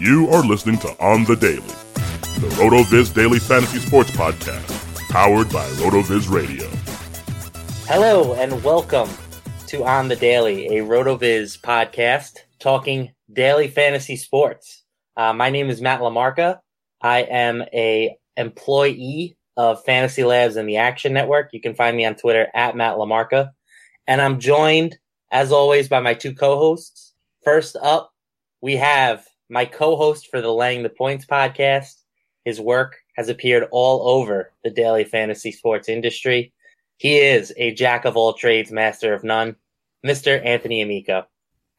You are listening to On the Daily, the RotoViz Daily Fantasy Sports Podcast, powered by RotoViz Radio. Hello and welcome to On the Daily, a RotoViz podcast talking daily fantasy sports. Uh, my name is Matt LaMarca. I am a employee of Fantasy Labs and the Action Network. You can find me on Twitter at Matt LaMarca. And I'm joined, as always, by my two co-hosts. First up, we have my co-host for the Laying the Points podcast. His work has appeared all over the daily fantasy sports industry. He is a jack of all trades, master of none, Mr. Anthony Amico.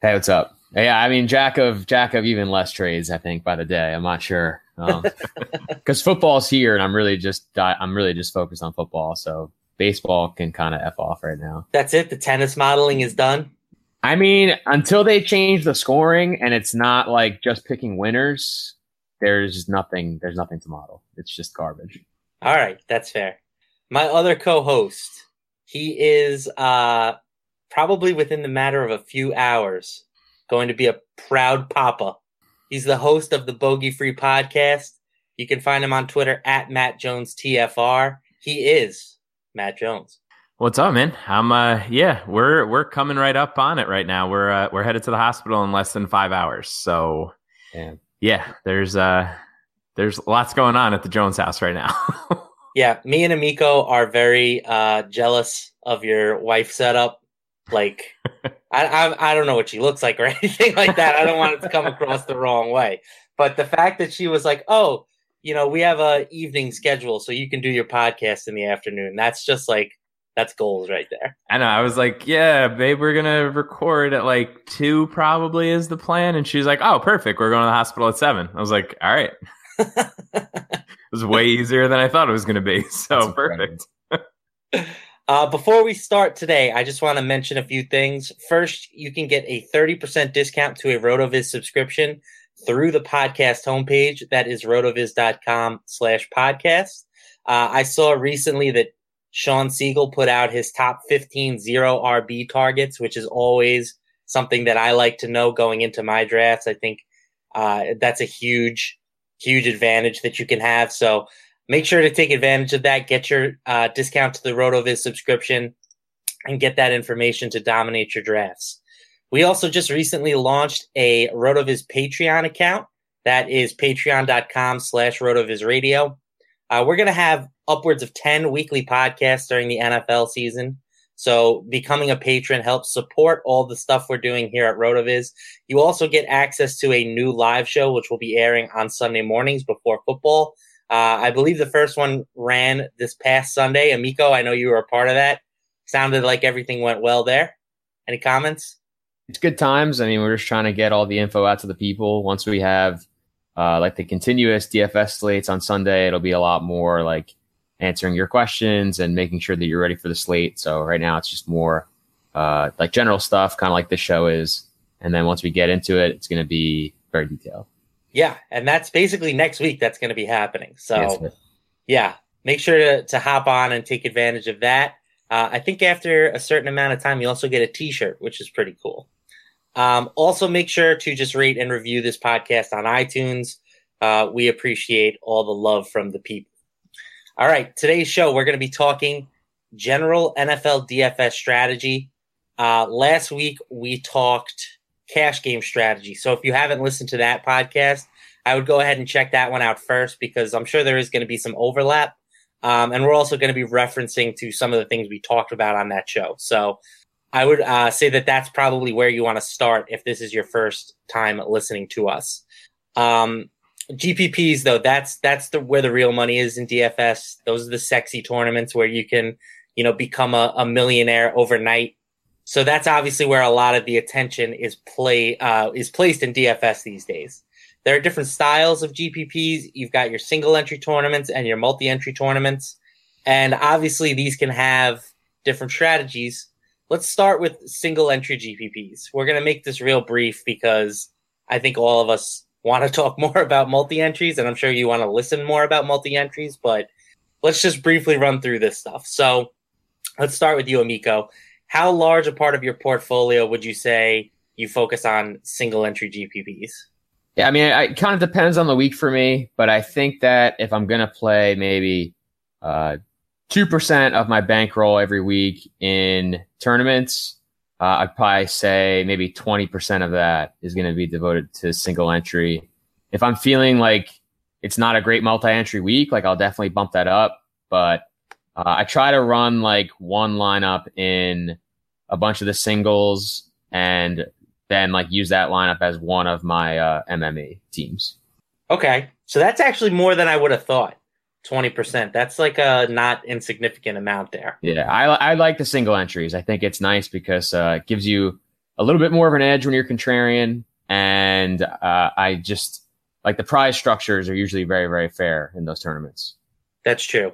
Hey, what's up? Yeah, I mean, jack of jack of even less trades. I think by the day, I'm not sure because um, football's here, and I'm really just I'm really just focused on football. So baseball can kind of f off right now. That's it. The tennis modeling is done. I mean, until they change the scoring and it's not like just picking winners, there's nothing. There's nothing to model. It's just garbage. All right, that's fair. My other co-host, he is uh, probably within the matter of a few hours going to be a proud papa. He's the host of the Bogey Free podcast. You can find him on Twitter at Matt Jones TFR. He is Matt Jones. What's up, man? I'm uh yeah, we're we're coming right up on it right now. We're uh, we're headed to the hospital in less than 5 hours. So Damn. yeah, there's uh there's lots going on at the Jones house right now. yeah, me and Amico are very uh jealous of your wife setup. Like I, I, I don't know what she looks like or anything like that. I don't want it to come across the wrong way. But the fact that she was like, "Oh, you know, we have a evening schedule, so you can do your podcast in the afternoon." That's just like that's goals right there. I know. I was like, "Yeah, babe, we're gonna record at like two, probably is the plan." And she's like, "Oh, perfect. We're going to the hospital at 7. I was like, "All right." it was way easier than I thought it was going to be. So perfect. Uh, before we start today, I just want to mention a few things. First, you can get a 30% discount to a RotoViz subscription through the podcast homepage. That is rotoviz.com slash podcast. Uh, I saw recently that Shawn Siegel put out his top 15 zero RB targets, which is always something that I like to know going into my drafts. I think uh, that's a huge, huge advantage that you can have. So make sure to take advantage of that. Get your uh, discount to the RotoViz subscription and get that information to dominate your drafts. We also just recently launched a RotoViz Patreon account. That is patreon.com slash RotoViz Radio. Uh, we're going to have upwards of 10 weekly podcasts during the NFL season. So becoming a patron helps support all the stuff we're doing here at RotoViz. You also get access to a new live show, which will be airing on Sunday mornings before football. Uh, I believe the first one ran this past Sunday. Amico, I know you were a part of that. Sounded like everything went well there. Any comments? It's good times. I mean, we're just trying to get all the info out to the people. Once we have uh, like the continuous DFS slates on Sunday, it'll be a lot more like answering your questions and making sure that you're ready for the slate. So right now it's just more uh, like general stuff, kind of like this show is. And then once we get into it, it's going to be very detailed. Yeah, and that's basically next week that's going to be happening. So, yes, yeah, make sure to, to hop on and take advantage of that. Uh, I think after a certain amount of time, you also get a T-shirt, which is pretty cool. Um, also, make sure to just rate and review this podcast on iTunes. Uh, we appreciate all the love from the people. All right, today's show we're going to be talking general NFL DFS strategy. Uh, last week we talked cash game strategy. So if you haven't listened to that podcast, I would go ahead and check that one out first because I'm sure there is going to be some overlap. Um, and we're also going to be referencing to some of the things we talked about on that show. So I would uh, say that that's probably where you want to start if this is your first time listening to us. Um, GPPs though, that's that's the where the real money is in DFS. Those are the sexy tournaments where you can, you know, become a, a millionaire overnight so that's obviously where a lot of the attention is play uh, is placed in DFS these days. There are different styles of GPPs. You've got your single entry tournaments and your multi entry tournaments, and obviously these can have different strategies. Let's start with single entry GPPs. We're going to make this real brief because I think all of us want to talk more about multi entries, and I'm sure you want to listen more about multi entries. But let's just briefly run through this stuff. So let's start with you, Amico how large a part of your portfolio would you say you focus on single entry GPPs? Yeah, I mean, it kind of depends on the week for me, but I think that if I'm going to play maybe uh, 2% of my bankroll every week in tournaments, uh, I'd probably say maybe 20% of that is going to be devoted to single entry. If I'm feeling like it's not a great multi entry week, like I'll definitely bump that up. But uh, I try to run like one lineup in a bunch of the singles and then like use that lineup as one of my uh, MME teams. Okay, so that's actually more than I would have thought. Twenty percent. That's like a not insignificant amount there. Yeah, I I like the single entries. I think it's nice because uh, it gives you a little bit more of an edge when you're contrarian, and uh, I just like the prize structures are usually very very fair in those tournaments. That's true.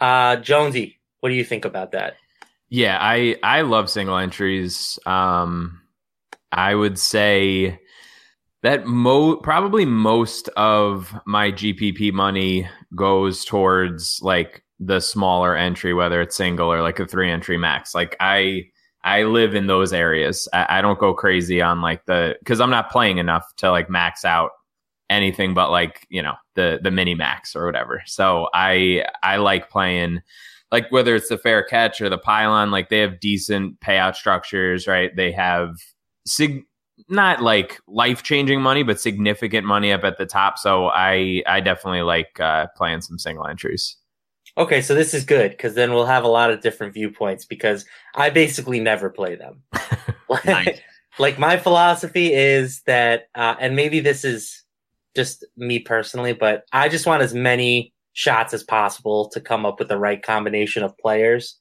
Uh, Jonesy, what do you think about that? Yeah, I I love single entries. Um, I would say that mo probably most of my GPP money goes towards like the smaller entry, whether it's single or like a three entry max. Like I I live in those areas. I, I don't go crazy on like the because I'm not playing enough to like max out anything but like you know the the mini max or whatever. So I I like playing like whether it's the fair catch or the pylon. Like they have decent payout structures, right? They have sig not like life changing money, but significant money up at the top. So I I definitely like uh, playing some single entries. Okay, so this is good because then we'll have a lot of different viewpoints because I basically never play them. like, like my philosophy is that, uh, and maybe this is just me personally, but I just want as many shots as possible to come up with the right combination of players.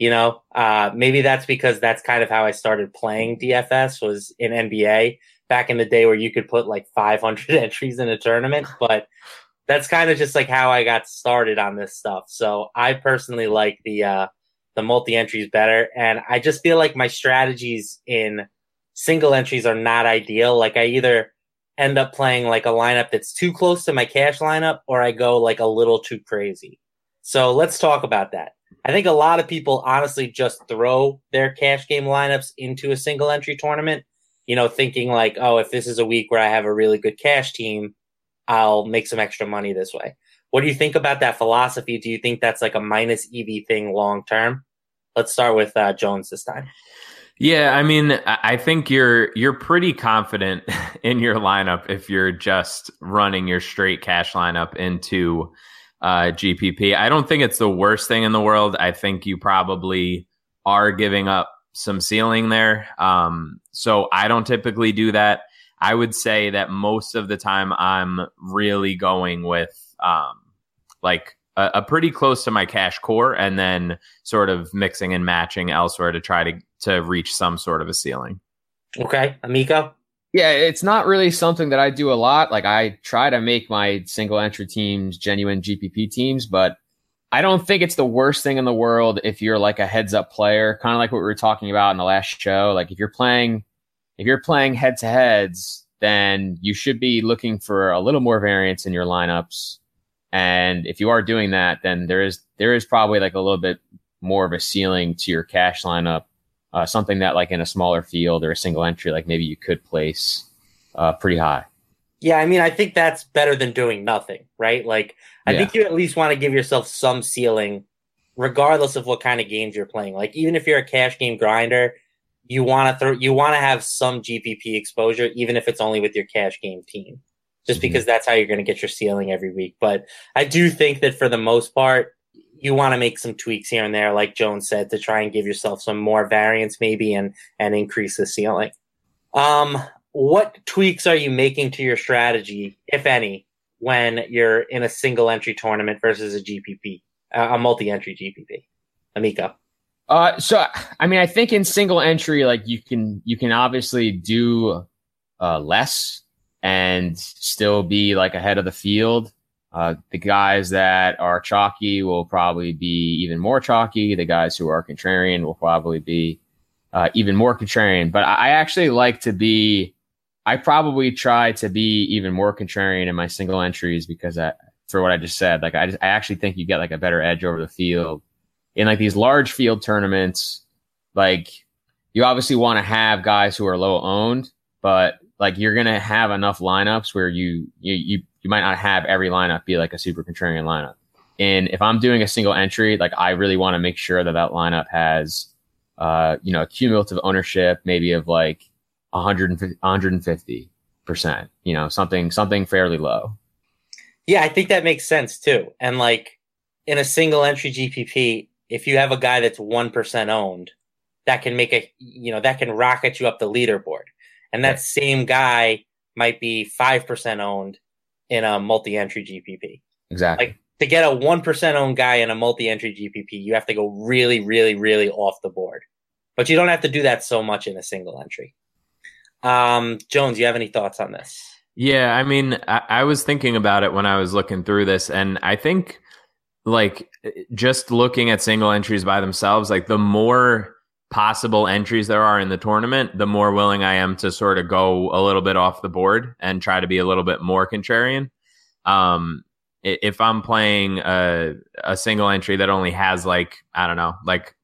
You know, uh, maybe that's because that's kind of how I started playing DFS was in NBA back in the day where you could put like 500 entries in a tournament, but that's kind of just like how I got started on this stuff. So I personally like the, uh, the multi entries better. And I just feel like my strategies in single entries are not ideal. Like I either end up playing like a lineup that's too close to my cash lineup or I go like a little too crazy. So let's talk about that. I think a lot of people honestly just throw their cash game lineups into a single entry tournament, you know, thinking like, oh, if this is a week where I have a really good cash team, I'll make some extra money this way. What do you think about that philosophy? Do you think that's like a minus EV thing long term? Let's start with uh, Jones this time. Yeah, I mean, I think you're you're pretty confident in your lineup if you're just running your straight cash lineup into uh, GPP. I don't think it's the worst thing in the world. I think you probably are giving up some ceiling there. Um, so I don't typically do that. I would say that most of the time I'm really going with um, like a, a, pretty close to my cash core and then sort of mixing and matching elsewhere to try to to reach some sort of a ceiling. Okay, Amico. Yeah, it's not really something that I do a lot. Like I try to make my single entry teams genuine GPP teams, but I don't think it's the worst thing in the world if you're like a heads up player, kind of like what we were talking about in the last show. Like if you're playing if you're playing head to heads, then you should be looking for a little more variance in your lineups. And if you are doing that, then there is there is probably like a little bit more of a ceiling to your cash lineup. Uh, something that like in a smaller field or a single entry, like maybe you could place uh, pretty high. Yeah, I mean, I think that's better than doing nothing, right? Like, I yeah. think you at least want to give yourself some ceiling, regardless of what kind of games you're playing. Like, even if you're a cash game grinder, you want to throw you want to have some GPP exposure, even if it's only with your cash game team, just mm-hmm. because that's how you're going to get your ceiling every week. But I do think that for the most part, you want to make some tweaks here and there, like Jones said, to try and give yourself some more variance, maybe, and and increase the ceiling. Um, what tweaks are you making to your strategy, if any, when you're in a single entry tournament versus a GPP, a multi entry GPP? Amico. Uh, so I mean, I think in single entry, like you can you can obviously do uh, less and still be like ahead of the field. Uh, the guys that are chalky will probably be even more chalky. The guys who are contrarian will probably be uh, even more contrarian. But I actually like to be. I probably try to be even more contrarian in my single entries because I, for what I just said, like I, just, I actually think you get like a better edge over the field in like these large field tournaments, like you obviously want to have guys who are low owned, but like you're gonna have enough lineups where you you you, you might not have every lineup be like a super contrarian lineup. And if I'm doing a single entry, like I really want to make sure that that lineup has, uh, you know, cumulative ownership, maybe of like 150, 150 percent, you know, something, something fairly low. Yeah, I think that makes sense too. And like in a single entry GPP, if you have a guy that's 1% owned, that can make a, you know, that can rocket you up the leaderboard. And that same guy might be 5% owned in a multi entry GPP. Exactly. Like to get a 1% owned guy in a multi entry GPP, you have to go really, really, really off the board. But you don't have to do that so much in a single entry. Um, Jones, you have any thoughts on this? Yeah, I mean, I, I was thinking about it when I was looking through this, and I think like just looking at single entries by themselves, like the more possible entries there are in the tournament, the more willing I am to sort of go a little bit off the board and try to be a little bit more contrarian. Um, if I'm playing a, a single entry that only has like, I don't know, like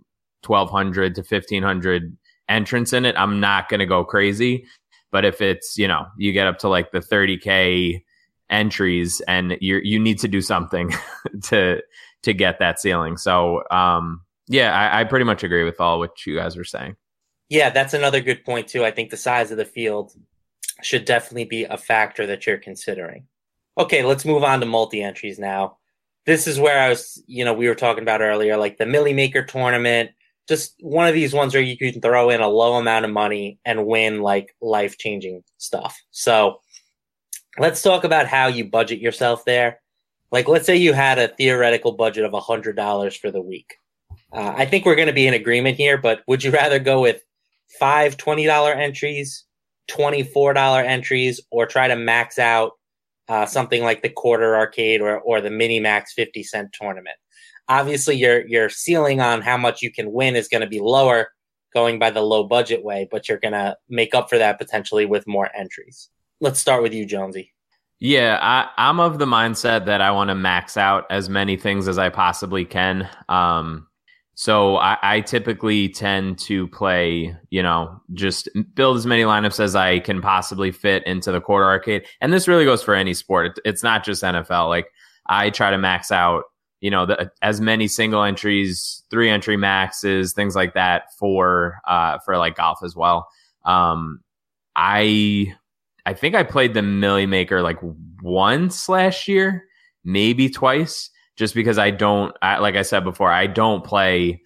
1200 to 1500 entrants in it, I'm not going to go crazy. But if it's, you know, you get up to like the 30K entries and you you need to do something to to get that ceiling. So, um, yeah, I, I pretty much agree with all what you guys were saying. Yeah, that's another good point too. I think the size of the field should definitely be a factor that you're considering. Okay, let's move on to multi entries now. This is where I was, you know, we were talking about earlier, like the Millie Maker tournament, just one of these ones where you can throw in a low amount of money and win like life changing stuff. So let's talk about how you budget yourself there. Like, let's say you had a theoretical budget of $100 for the week. Uh, I think we're going to be in agreement here, but would you rather go with five $20 entries, $24 entries, or try to max out uh, something like the quarter arcade or, or the mini max 50 cent tournament? Obviously, your, your ceiling on how much you can win is going to be lower going by the low budget way, but you're going to make up for that potentially with more entries. Let's start with you, Jonesy. Yeah, I, I'm of the mindset that I want to max out as many things as I possibly can. Um, so I, I, typically tend to play, you know, just build as many lineups as I can possibly fit into the quarter arcade. And this really goes for any sport. It, it's not just NFL. Like I try to max out, you know, the, as many single entries, three entry maxes, things like that for uh, for like golf as well. Um, I I think I played the Millie Maker like once last year, maybe twice just because I don't, I, like I said before, I don't play,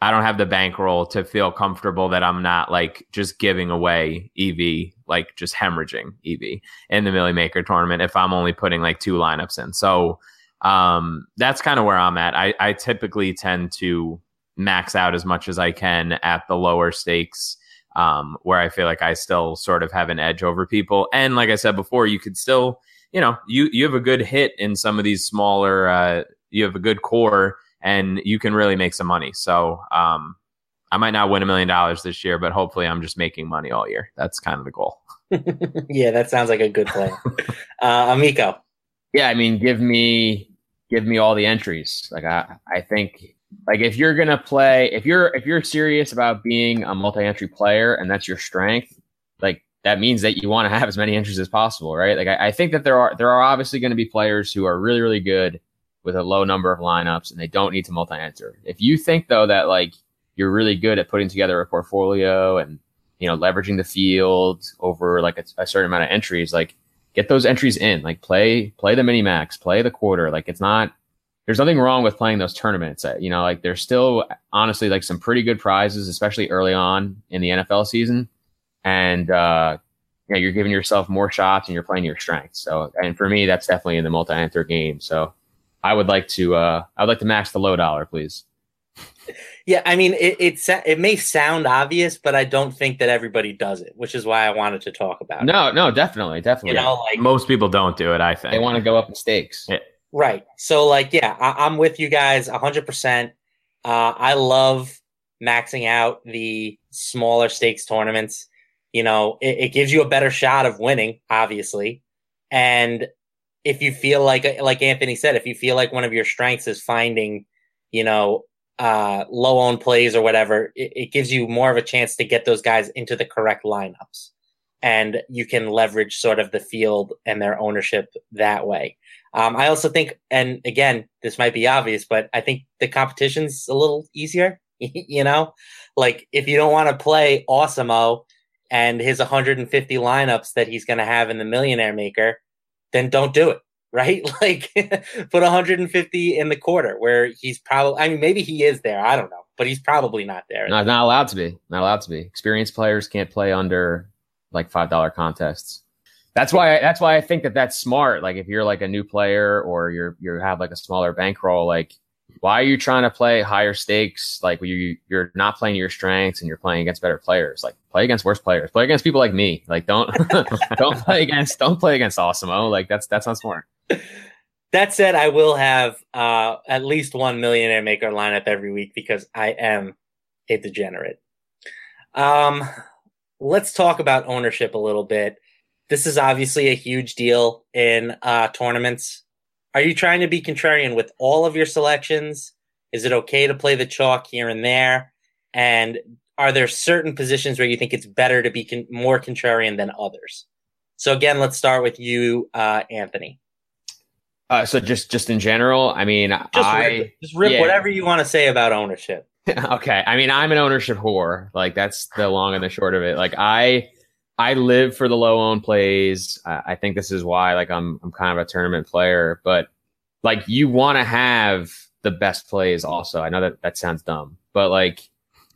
I don't have the bankroll to feel comfortable that I'm not like just giving away EV, like just hemorrhaging EV in the Millie Maker tournament if I'm only putting like two lineups in. So um, that's kind of where I'm at. I, I typically tend to max out as much as I can at the lower stakes. Um, where I feel like I still sort of have an edge over people. And like I said before, you could still you know, you you have a good hit in some of these smaller. Uh, you have a good core, and you can really make some money. So, um, I might not win a million dollars this year, but hopefully, I'm just making money all year. That's kind of the goal. yeah, that sounds like a good plan. uh, Amico. Yeah, I mean, give me give me all the entries. Like I, I think like if you're gonna play, if you're if you're serious about being a multi-entry player and that's your strength, like that means that you want to have as many entries as possible, right? Like I, I think that there are there are obviously going to be players who are really really good with a low number of lineups and they don't need to multi-enter. If you think though that like you're really good at putting together a portfolio and you know leveraging the field over like a, a certain amount of entries, like get those entries in. Like play play the mini max, play the quarter. Like it's not there's nothing wrong with playing those tournaments. You know, like there's still honestly like some pretty good prizes, especially early on in the NFL season and uh, yeah, you're giving yourself more shots and you're playing your strengths. So, and for me, that's definitely in the multi-enter game. So, I would like to, uh, I would like to max the low dollar, please. Yeah, I mean, it, it it may sound obvious, but I don't think that everybody does it, which is why I wanted to talk about. No, it. no, definitely, definitely. You know, like most people don't do it. I think they want to go up in stakes. Yeah. Right. So, like, yeah, I, am with you guys 100. Uh, percent I love maxing out the smaller stakes tournaments you know, it, it gives you a better shot of winning, obviously. And if you feel like, like Anthony said, if you feel like one of your strengths is finding, you know, uh, low owned plays or whatever, it, it, gives you more of a chance to get those guys into the correct lineups. and you can leverage sort of the field and their ownership that way. Um, I also think, and again, this might be obvious, but I think the competition's a little easier. you know, like if you don't want to play Awesemo and his 150 lineups that he's going to have in the Millionaire Maker, then don't do it. Right? Like put 150 in the quarter where he's probably, I mean, maybe he is there. I don't know, but he's probably not there. Not, not allowed to be. Not allowed to be. Experienced players can't play under like $5 contests. That's why that's why I think that that's smart. Like if you're like a new player or you're you have like a smaller bankroll, like why are you trying to play higher stakes? Like you you're not playing your strengths and you're playing against better players. Like play against worse players. Play against people like me. Like don't don't play against don't play against Awesemo. Like that's that's not smart. That said, I will have uh, at least one millionaire maker lineup every week because I am a degenerate. Um, let's talk about ownership a little bit. This is obviously a huge deal in uh, tournaments. Are you trying to be contrarian with all of your selections? Is it okay to play the chalk here and there? And are there certain positions where you think it's better to be con- more contrarian than others? So again, let's start with you, uh, Anthony. Uh, so just just in general, I mean, just I rip, just rip yeah. whatever you want to say about ownership. okay, I mean, I'm an ownership whore. Like that's the long and the short of it. Like I I live for the low own plays. I, I think this is why like I'm I'm kind of a tournament player, but like you want to have the best plays also. I know that that sounds dumb, but like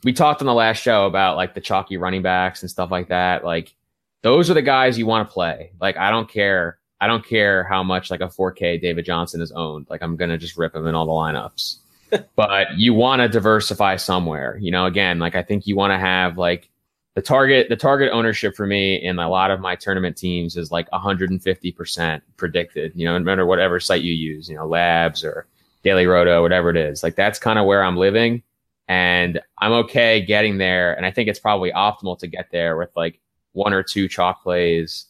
we talked on the last show about like the chalky running backs and stuff like that. Like those are the guys you want to play. Like I don't care. I don't care how much like a 4K David Johnson is owned. Like I'm gonna just rip him in all the lineups. but you want to diversify somewhere. You know, again, like I think you want to have like the target the target ownership for me in a lot of my tournament teams is like 150% predicted you know no matter whatever site you use you know labs or daily roto whatever it is. Like that's kind of where i'm living and i'm okay getting there. And i think it's probably optimal to get there with like one or two chalk plays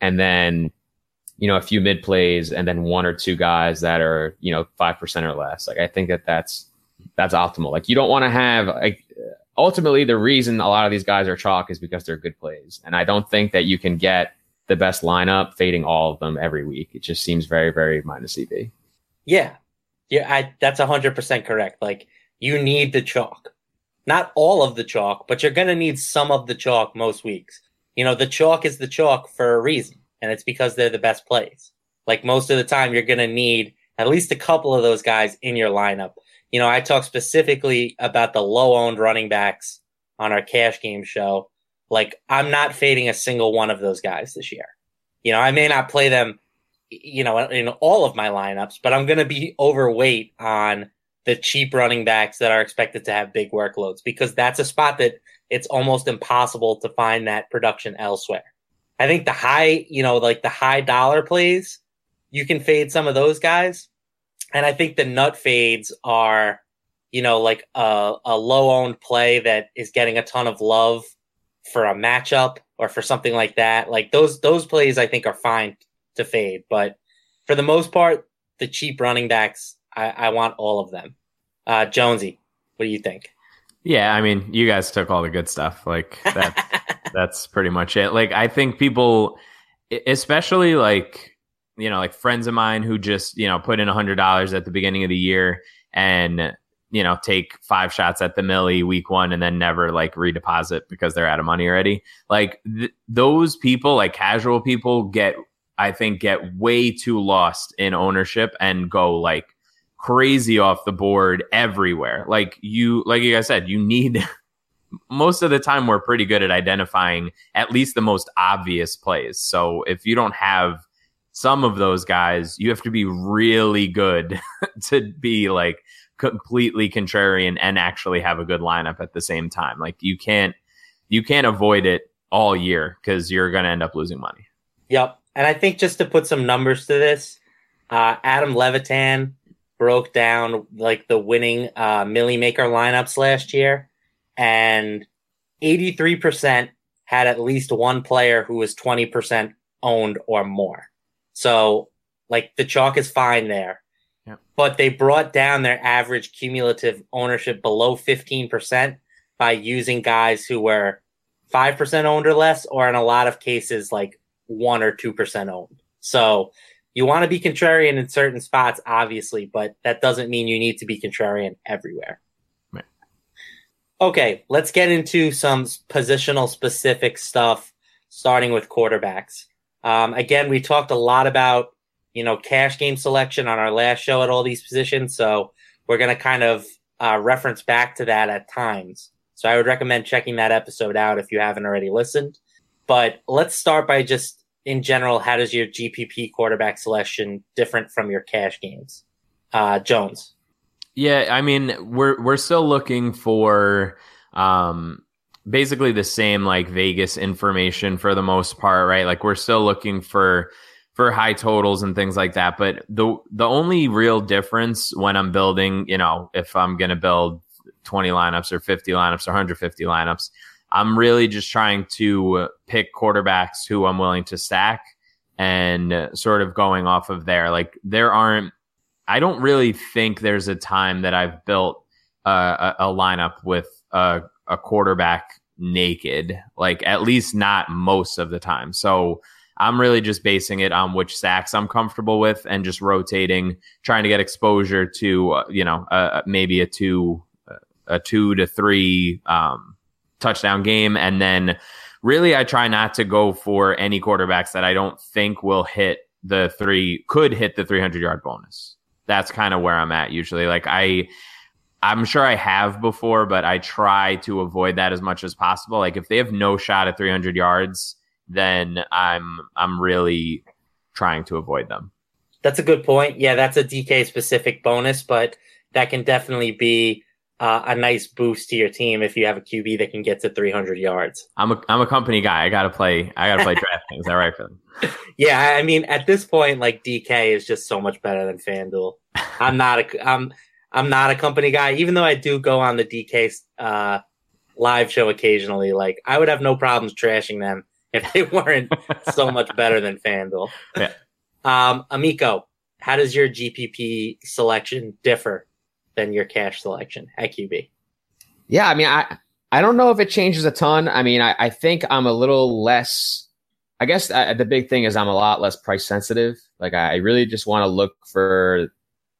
and then you know a few mid plays and then one or two guys that are you know 5% or less. Like i think that that's that's optimal. Like you don't want to have like ultimately the reason a lot of these guys are chalk is because they're good plays. And I don't think that you can get the best lineup fading all of them every week. It just seems very, very minus EV. Yeah. Yeah, I, that's 100% correct. Like, you need the chalk. Not all of the chalk, but you're going to need some of the chalk most weeks. You know, the chalk is the chalk for a reason, and it's because they're the best plays. Like, most of the time, you're going to need at least a couple of those guys in your lineup you know, I talk specifically about the low owned running backs on our cash game show. Like, I'm not fading a single one of those guys this year. You know, I may not play them, you know, in all of my lineups, but I'm going to be overweight on the cheap running backs that are expected to have big workloads because that's a spot that it's almost impossible to find that production elsewhere. I think the high, you know, like the high dollar plays, you can fade some of those guys, and I think the nut fades are, you know, like a, a low owned play that is getting a ton of love for a matchup or for something like that. Like those those plays I think are fine to fade. But for the most part, the cheap running backs, I, I want all of them. Uh, Jonesy, what do you think? Yeah, I mean, you guys took all the good stuff. Like that's that's pretty much it. Like I think people, especially like you know, like friends of mine who just, you know, put in a hundred dollars at the beginning of the year and, you know, take five shots at the millie week one and then never like redeposit because they're out of money already. Like th- those people, like casual people get, I think get way too lost in ownership and go like crazy off the board everywhere. Like you, like you guys said, you need most of the time we're pretty good at identifying at least the most obvious plays. So if you don't have some of those guys, you have to be really good to be like completely contrarian and actually have a good lineup at the same time. Like you can't you can't avoid it all year because you're going to end up losing money. Yep. And I think just to put some numbers to this, uh, Adam Levitan broke down like the winning uh, Millie Maker lineups last year, and 83% had at least one player who was 20% owned or more. So like the chalk is fine there. But they brought down their average cumulative ownership below 15% by using guys who were 5% owned or less, or in a lot of cases, like 1 or 2% owned. So you want to be contrarian in certain spots, obviously, but that doesn't mean you need to be contrarian everywhere. Right. Okay, let's get into some positional specific stuff, starting with quarterbacks. Um, again, we talked a lot about you know cash game selection on our last show at all these positions, so we're going to kind of uh, reference back to that at times. So I would recommend checking that episode out if you haven't already listened. But let's start by just in general, how does your GPP quarterback selection different from your cash games? Uh, Jones. Yeah, I mean, we're we're still looking for um, basically the same like Vegas information for the most part, right? Like we're still looking for for high totals and things like that. But the the only real difference when I'm building, you know, if I'm to build 20 lineups or 50 lineups or 150 lineups, I'm really just trying to pick quarterbacks who I'm willing to stack and sort of going off of there. Like there aren't, I don't really think there's a time that I've built a, a lineup with a, a quarterback naked, like at least not most of the time. So I'm really just basing it on which stacks I'm comfortable with and just rotating, trying to get exposure to, uh, you know, uh, maybe a two, a two to three, um, touchdown game. And then really, I try not to go for any quarterbacks that I don't think will hit the three, could hit the 300 yard bonus. That's kind of where I'm at usually. Like, I, I'm sure I have before, but I try to avoid that as much as possible. Like, if they have no shot at 300 yards, then I'm, I'm really trying to avoid them. That's a good point. Yeah, that's a DK specific bonus, but that can definitely be uh, a nice boost to your team if you have a QB that can get to 300 yards. I'm a I'm a company guy. I gotta play. I gotta play DraftKings. Is that right for them? Yeah, I mean, at this point, like DK is just so much better than FanDuel. I'm not a I'm I'm not a company guy, even though I do go on the DK uh, live show occasionally. Like, I would have no problems trashing them if they weren't so much better than FanDuel. Yeah. Um, Amico, how does your GPP selection differ than your cash selection at QB. Yeah, I mean, I I don't know if it changes a ton. I mean, I, I think I'm a little less. I guess uh, the big thing is I'm a lot less price sensitive. Like I really just want to look for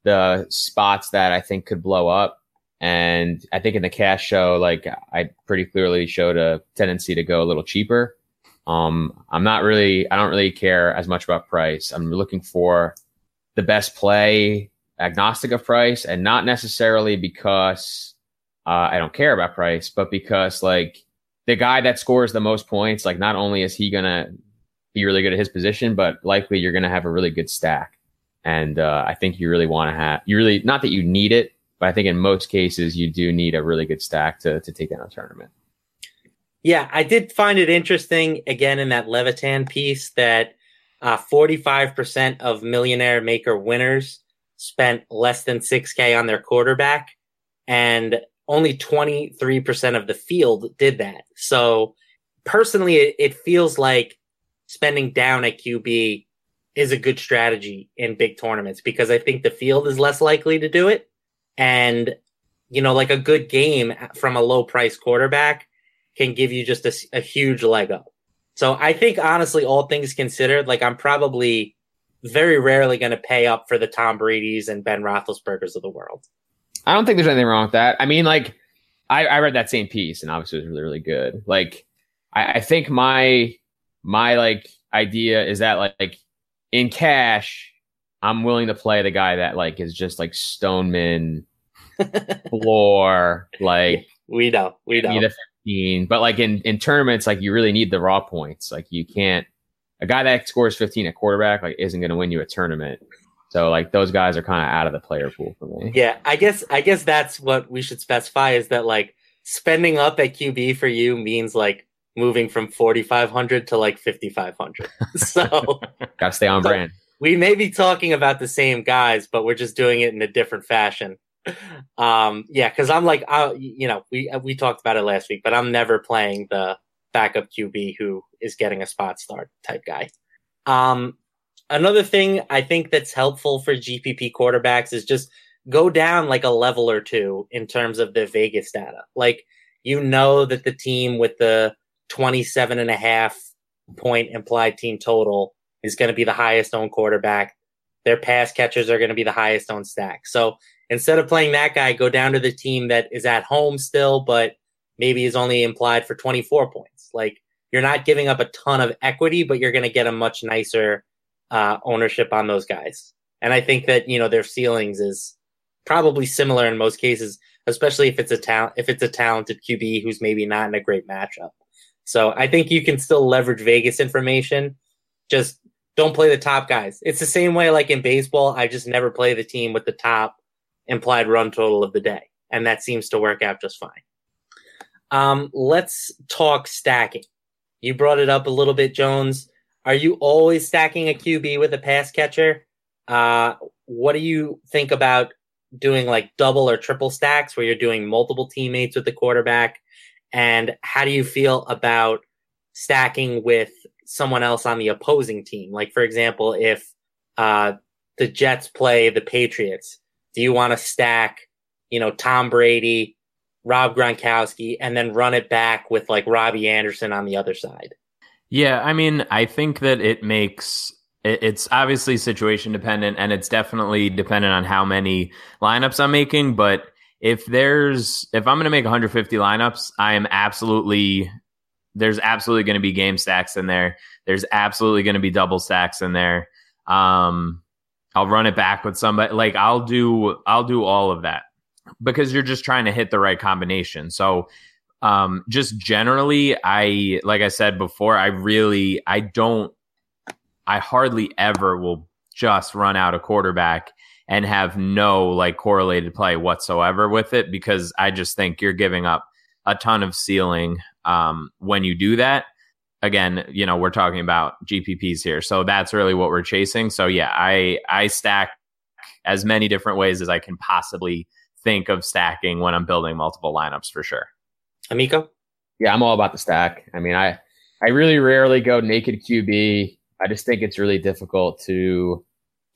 the spots that I think could blow up. And I think in the cash show, like I pretty clearly showed a tendency to go a little cheaper. Um, I'm not really, I don't really care as much about price. I'm looking for the best play agnostic of price and not necessarily because uh, I don't care about price, but because like the guy that scores the most points, like not only is he gonna be really good at his position, but likely you're gonna have a really good stack. And uh, I think you really want to have you really not that you need it, but I think in most cases you do need a really good stack to to take down a tournament. Yeah, I did find it interesting again in that Levitan piece that uh, 45% of millionaire maker winners spent less than 6K on their quarterback, and only 23% of the field did that. So, personally, it, it feels like spending down at QB is a good strategy in big tournaments because I think the field is less likely to do it. And, you know, like a good game from a low price quarterback can give you just a, a huge leg up. So I think honestly, all things considered, like I'm probably very rarely going to pay up for the Tom Brady's and Ben Roethlisberger's of the world. I don't think there's anything wrong with that. I mean, like, I, I read that same piece and obviously it was really, really good. Like, I, I think my my like idea is that like, like in cash, I'm willing to play the guy that like is just like Stoneman floor, like we know, we know. 15. But like in in tournaments, like you really need the raw points. Like you can't a guy that scores 15 at quarterback like isn't going to win you a tournament. So like those guys are kind of out of the player pool for me. Yeah, I guess I guess that's what we should specify is that like spending up at QB for you means like moving from 4500 to like 5500. So got to stay on brand. We may be talking about the same guys, but we're just doing it in a different fashion. Um yeah, cuz I'm like I, you know, we we talked about it last week, but I'm never playing the backup QB who is getting a spot start type guy. Um, another thing I think that's helpful for GPP quarterbacks is just go down like a level or two in terms of the Vegas data. Like, you know that the team with the 27 and a half point implied team total is going to be the highest owned quarterback. Their pass catchers are going to be the highest owned stack. So instead of playing that guy, go down to the team that is at home still, but maybe is only implied for 24 points. Like you're not giving up a ton of equity, but you're going to get a much nicer uh, ownership on those guys. And I think that, you know, their ceilings is probably similar in most cases, especially if it's a talent, if it's a talented QB who's maybe not in a great matchup. So I think you can still leverage Vegas information. Just don't play the top guys. It's the same way like in baseball. I just never play the team with the top implied run total of the day. And that seems to work out just fine. Um, let's talk stacking. You brought it up a little bit, Jones. Are you always stacking a QB with a pass catcher? Uh, what do you think about doing like double or triple stacks where you're doing multiple teammates with the quarterback? And how do you feel about stacking with someone else on the opposing team? Like, for example, if uh, the Jets play the Patriots, do you want to stack, you know, Tom Brady, Rob Gronkowski, and then run it back with like Robbie Anderson on the other side? Yeah, I mean, I think that it makes it's obviously situation dependent and it's definitely dependent on how many lineups I'm making. But if there's, if I'm going to make 150 lineups, I am absolutely, there's absolutely going to be game stacks in there. There's absolutely going to be double stacks in there. Um, I'll run it back with somebody. Like I'll do, I'll do all of that because you're just trying to hit the right combination. So, um, just generally, I, like I said before, I really, I don't, I hardly ever will just run out a quarterback and have no like correlated play whatsoever with it because I just think you're giving up a ton of ceiling um, when you do that. Again, you know, we're talking about GPPs here. So that's really what we're chasing. So yeah, I I stack as many different ways as I can possibly think of stacking when I'm building multiple lineups for sure. Amico? Yeah, I'm all about the stack. I mean, I I really rarely go naked QB. I just think it's really difficult to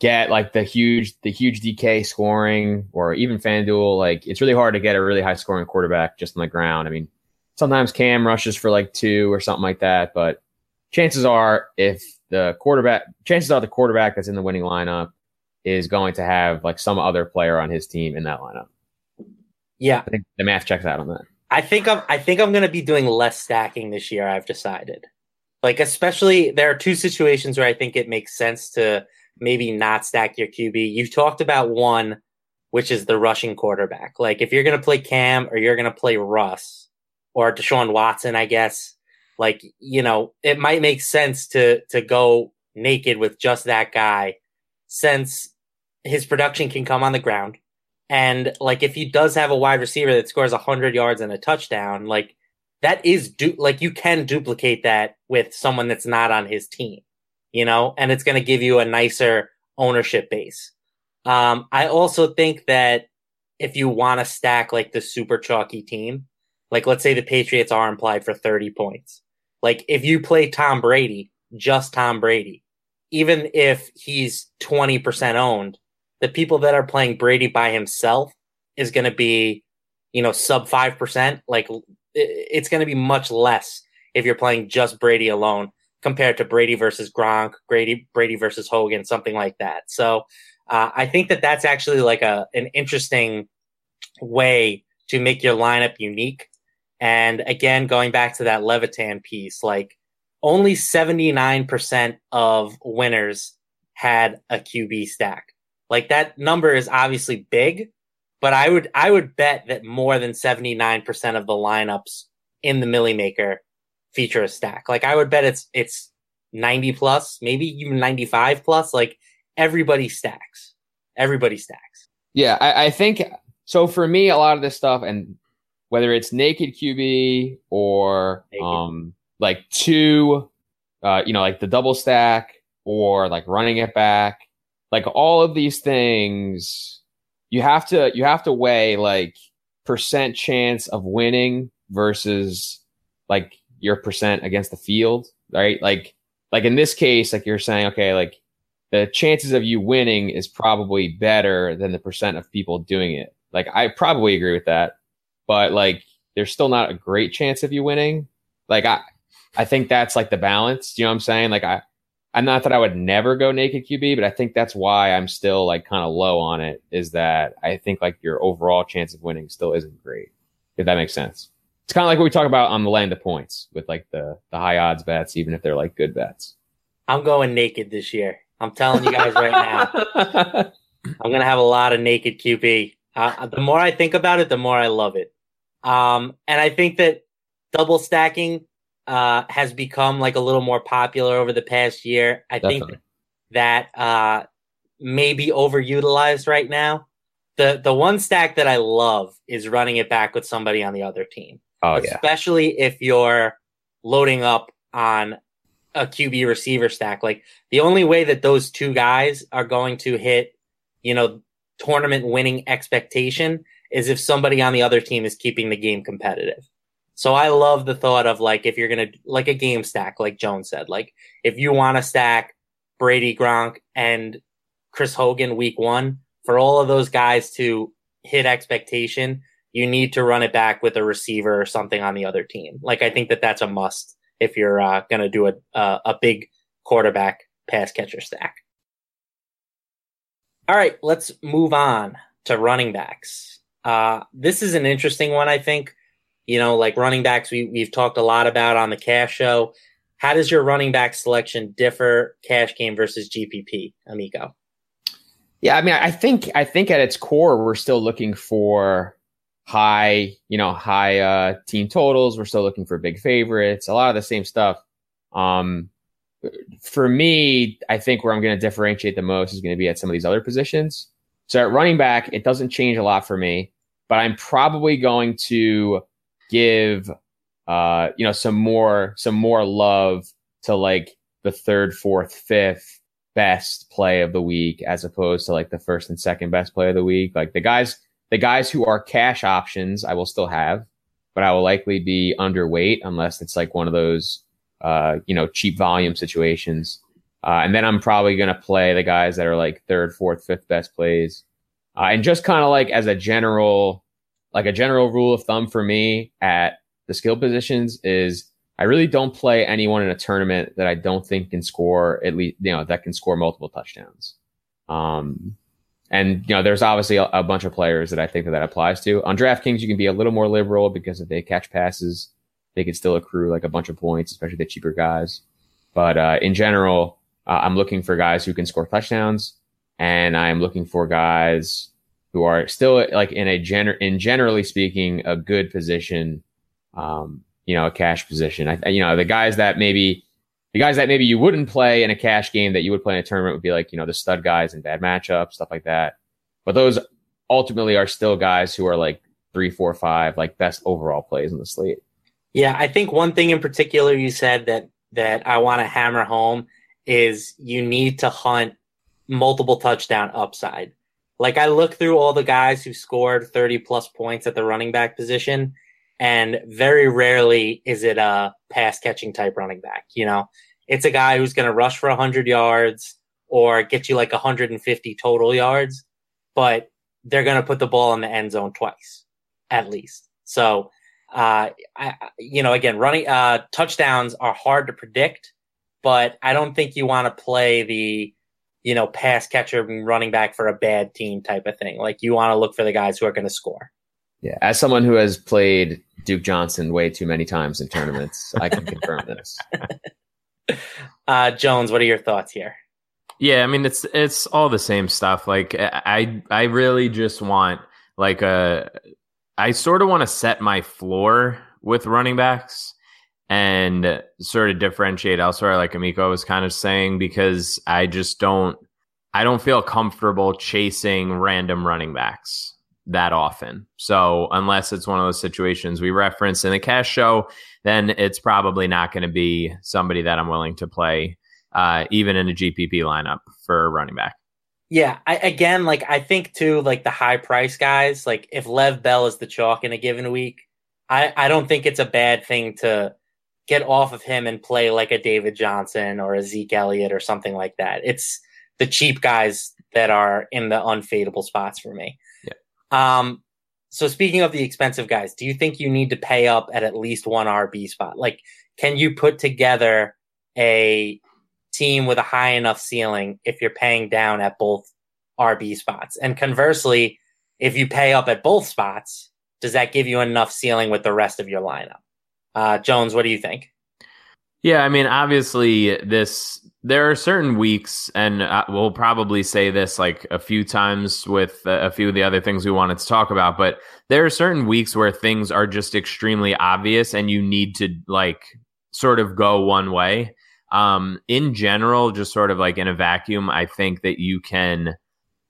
get like the huge the huge DK scoring or even FanDuel. Like it's really hard to get a really high scoring quarterback just on the ground. I mean, sometimes Cam rushes for like two or something like that, but chances are if the quarterback chances are the quarterback that's in the winning lineup is going to have like some other player on his team in that lineup. Yeah. I think the math checks out on that. I think I'm I think I'm gonna be doing less stacking this year, I've decided. Like especially there are two situations where I think it makes sense to maybe not stack your QB. You've talked about one, which is the rushing quarterback. Like if you're going to play Cam or you're going to play Russ or Deshaun Watson, I guess, like, you know, it might make sense to, to go naked with just that guy since his production can come on the ground. And like if he does have a wide receiver that scores 100 yards and a touchdown, like that is du- like you can duplicate that with someone that's not on his team you know, and it's going to give you a nicer ownership base. Um, I also think that if you want to stack like the super chalky team, like let's say the Patriots are implied for 30 points. Like if you play Tom Brady, just Tom Brady, even if he's 20% owned, the people that are playing Brady by himself is going to be, you know, sub 5%. Like it's going to be much less if you're playing just Brady alone compared to Brady versus Gronk, Brady Brady versus Hogan, something like that. So uh, I think that that's actually like a an interesting way to make your lineup unique. And again, going back to that Levitan piece, like only 79% of winners had a QB stack. Like that number is obviously big, but I would I would bet that more than 79% of the lineups in the Millie Maker feature a stack. Like I would bet it's it's 90 plus, maybe even 95 plus. Like everybody stacks. Everybody stacks. Yeah, I, I think so for me, a lot of this stuff and whether it's naked QB or naked. um like two uh, you know, like the double stack or like running it back, like all of these things you have to you have to weigh like percent chance of winning versus like your percent against the field, right? Like, like in this case, like you're saying, okay, like the chances of you winning is probably better than the percent of people doing it. Like, I probably agree with that, but like, there's still not a great chance of you winning. Like, I, I think that's like the balance. You know what I'm saying? Like I, I'm not that I would never go naked QB, but I think that's why I'm still like kind of low on it. Is that I think like your overall chance of winning still isn't great. If that makes sense. It's kind of like what we talk about on the land of points with like the the high odds bets, even if they're like good bets. I'm going naked this year. I'm telling you guys right now. I'm gonna have a lot of naked QB. Uh, the more I think about it, the more I love it. Um, and I think that double stacking uh, has become like a little more popular over the past year. I Definitely. think that uh, may be overutilized right now. The the one stack that I love is running it back with somebody on the other team. Oh yeah. Especially if you're loading up on a QB receiver stack. Like the only way that those two guys are going to hit, you know, tournament winning expectation is if somebody on the other team is keeping the game competitive. So I love the thought of like if you're gonna like a game stack, like Jones said, like if you want to stack Brady, Gronk, and Chris Hogan week one, for all of those guys to hit expectation, you need to run it back with a receiver or something on the other team. Like I think that that's a must if you're uh, gonna do a a big quarterback pass catcher stack. All right, let's move on to running backs. Uh, this is an interesting one, I think you know, like running backs, we, we've talked a lot about on the cash show. How does your running back selection differ cash game versus GPP, Amico? Yeah, I mean, I think I think at its core, we're still looking for high, you know, high uh, team totals. We're still looking for big favorites. A lot of the same stuff. Um, for me, I think where I'm going to differentiate the most is going to be at some of these other positions. So at running back, it doesn't change a lot for me, but I'm probably going to give uh you know some more some more love to like the third, fourth, fifth best play of the week as opposed to like the first and second best play of the week. Like the guys the guys who are cash options I will still have, but I will likely be underweight unless it's like one of those uh, you know, cheap volume situations. Uh, and then I'm probably going to play the guys that are like third, fourth, fifth best plays. Uh, and just kind of like as a general like a general rule of thumb for me at the skill positions is I really don't play anyone in a tournament that I don't think can score at least, you know, that can score multiple touchdowns. Um, and you know, there's obviously a, a, bunch of players that I think that that applies to. On DraftKings, you can be a little more liberal because if they catch passes, they can still accrue like a bunch of points, especially the cheaper guys. But uh, in general, uh, I'm looking for guys who can score touchdowns, and I'm looking for guys who are still like in a gener in generally speaking a good position, um, you know, a cash position. I, you know, the guys that maybe the guys that maybe you wouldn't play in a cash game that you would play in a tournament would be like you know the stud guys and bad matchups, stuff like that. But those ultimately are still guys who are like three, four, five, like best overall plays in the slate. Yeah, I think one thing in particular you said that that I want to hammer home is you need to hunt multiple touchdown upside. Like I look through all the guys who scored 30 plus points at the running back position, and very rarely is it a pass catching type running back. You know, it's a guy who's going to rush for 100 yards or get you like 150 total yards, but they're going to put the ball in the end zone twice at least. So, uh, I, you know, again, running uh, touchdowns are hard to predict, but I don't think you want to play the you know, pass catcher running back for a bad team type of thing. Like you want to look for the guys who are going to score. Yeah, as someone who has played Duke Johnson way too many times in tournaments, I can confirm this. Uh, Jones, what are your thoughts here? Yeah, I mean it's it's all the same stuff. Like I I really just want like a I sort of want to set my floor with running backs and sort of differentiate elsewhere, like Amico was kind of saying, because I just don't, I don't feel comfortable chasing random running backs that often. So unless it's one of those situations we reference in the cash show, then it's probably not going to be somebody that I'm willing to play, uh, even in a GPP lineup for running back. Yeah, I, again, like I think too, like the high price guys, like if Lev Bell is the chalk in a given week, I, I don't think it's a bad thing to get off of him and play like a David Johnson or a Zeke Elliott or something like that. It's the cheap guys that are in the unfadeable spots for me. Um, so speaking of the expensive guys, do you think you need to pay up at at least one RB spot? Like can you put together a team with a high enough ceiling if you're paying down at both RB spots? And conversely, if you pay up at both spots, does that give you enough ceiling with the rest of your lineup? Uh, Jones, what do you think? Yeah, I mean, obviously, this there are certain weeks, and uh, we'll probably say this like a few times with a few of the other things we wanted to talk about, but there are certain weeks where things are just extremely obvious, and you need to like sort of go one way. Um, in general, just sort of like in a vacuum, I think that you can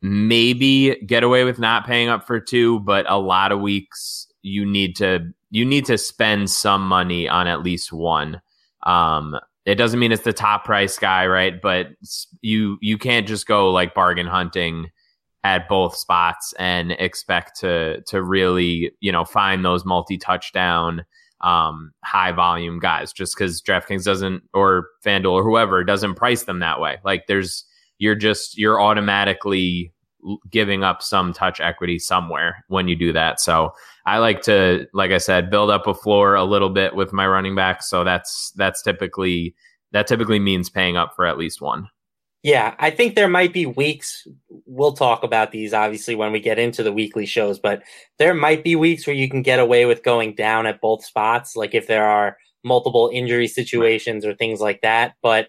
maybe get away with not paying up for two, but a lot of weeks you need to you need to spend some money on at least one. Um, it doesn't mean it's the top price guy, right? But you you can't just go like bargain hunting at both spots and expect to to really you know find those multi touchdown um, high volume guys just because DraftKings doesn't or FanDuel or whoever doesn't price them that way. Like there's you're just you're automatically giving up some touch equity somewhere when you do that. So I like to, like I said, build up a floor a little bit with my running back. So that's that's typically that typically means paying up for at least one. Yeah, I think there might be weeks. We'll talk about these obviously when we get into the weekly shows, but there might be weeks where you can get away with going down at both spots, like if there are multiple injury situations or things like that. But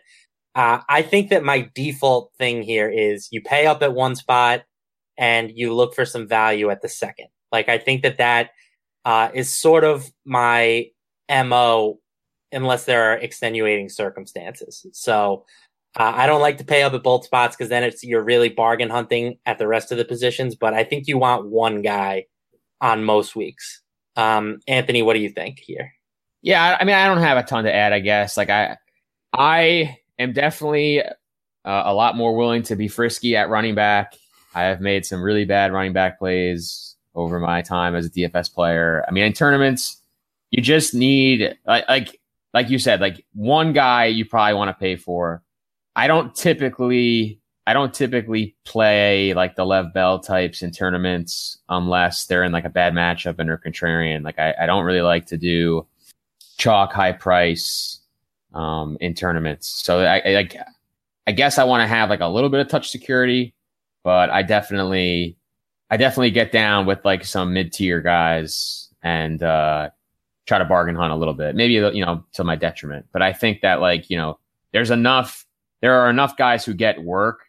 uh, I think that my default thing here is you pay up at one spot and you look for some value at the second. Like I think that that uh, is sort of my mo, unless there are extenuating circumstances. So uh, I don't like to pay up at both spots because then it's you're really bargain hunting at the rest of the positions. But I think you want one guy on most weeks. Um, Anthony, what do you think here? Yeah, I mean, I don't have a ton to add. I guess like I, I am definitely uh, a lot more willing to be frisky at running back. I have made some really bad running back plays over my time as a DFS player. I mean, in tournaments, you just need like like like you said, like one guy you probably want to pay for. I don't typically I don't typically play like the Lev Bell types in tournaments unless they're in like a bad matchup and are contrarian. Like I, I don't really like to do chalk high price um, in tournaments. So I, I I guess I want to have like a little bit of touch security, but I definitely, I definitely get down with like some mid tier guys and uh, try to bargain hunt a little bit, maybe you know to my detriment. But I think that like you know there's enough, there are enough guys who get work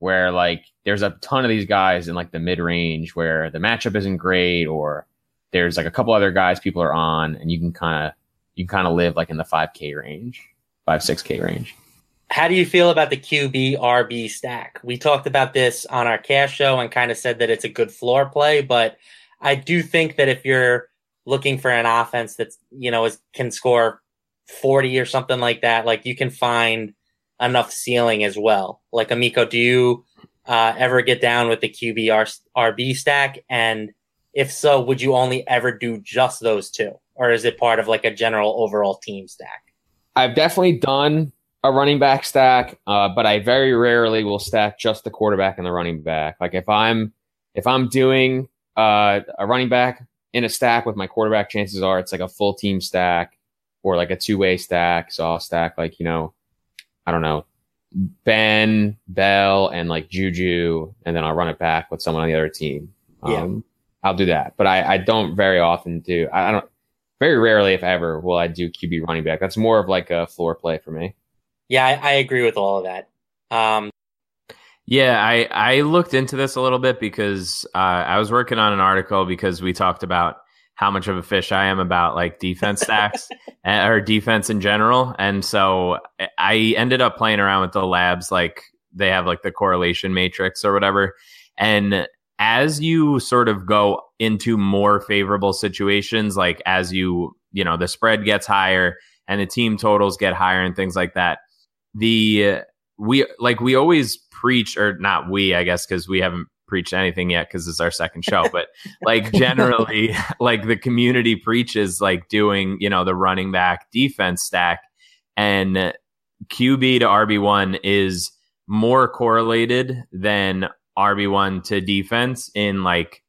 where like there's a ton of these guys in like the mid range where the matchup isn't great or there's like a couple other guys people are on and you can kind of you can kind of live like in the 5k range five six K range. How do you feel about the QB RB stack? We talked about this on our cash show and kind of said that it's a good floor play, but I do think that if you're looking for an offense that's you know is, can score 40 or something like that, like you can find enough ceiling as well. Like Amico, do you uh, ever get down with the QB RB stack? And if so, would you only ever do just those two, or is it part of like a general overall team stack? I've definitely done a running back stack, uh, but I very rarely will stack just the quarterback and the running back. Like if I'm if I'm doing uh, a running back in a stack with my quarterback, chances are it's like a full team stack or like a two way stack. So I'll stack like you know, I don't know, Ben, Bell, and like Juju, and then I'll run it back with someone on the other team. Um, yeah. I'll do that, but I, I don't very often do. I, I don't very rarely, if ever, will I do QB running back. That's more of like a floor play for me. Yeah, I, I agree with all of that. Um, yeah, I, I looked into this a little bit because uh, I was working on an article because we talked about how much of a fish I am about like defense stacks or defense in general. And so I ended up playing around with the labs, like they have like the correlation matrix or whatever. And as you sort of go into more favorable situations, like as you, you know, the spread gets higher and the team totals get higher and things like that, the, we, like, we always preach, or not we, I guess, because we haven't preached anything yet because it's our second show, but like generally, like the community preaches, like doing, you know, the running back defense stack and QB to RB1 is more correlated than RB1 to defense in like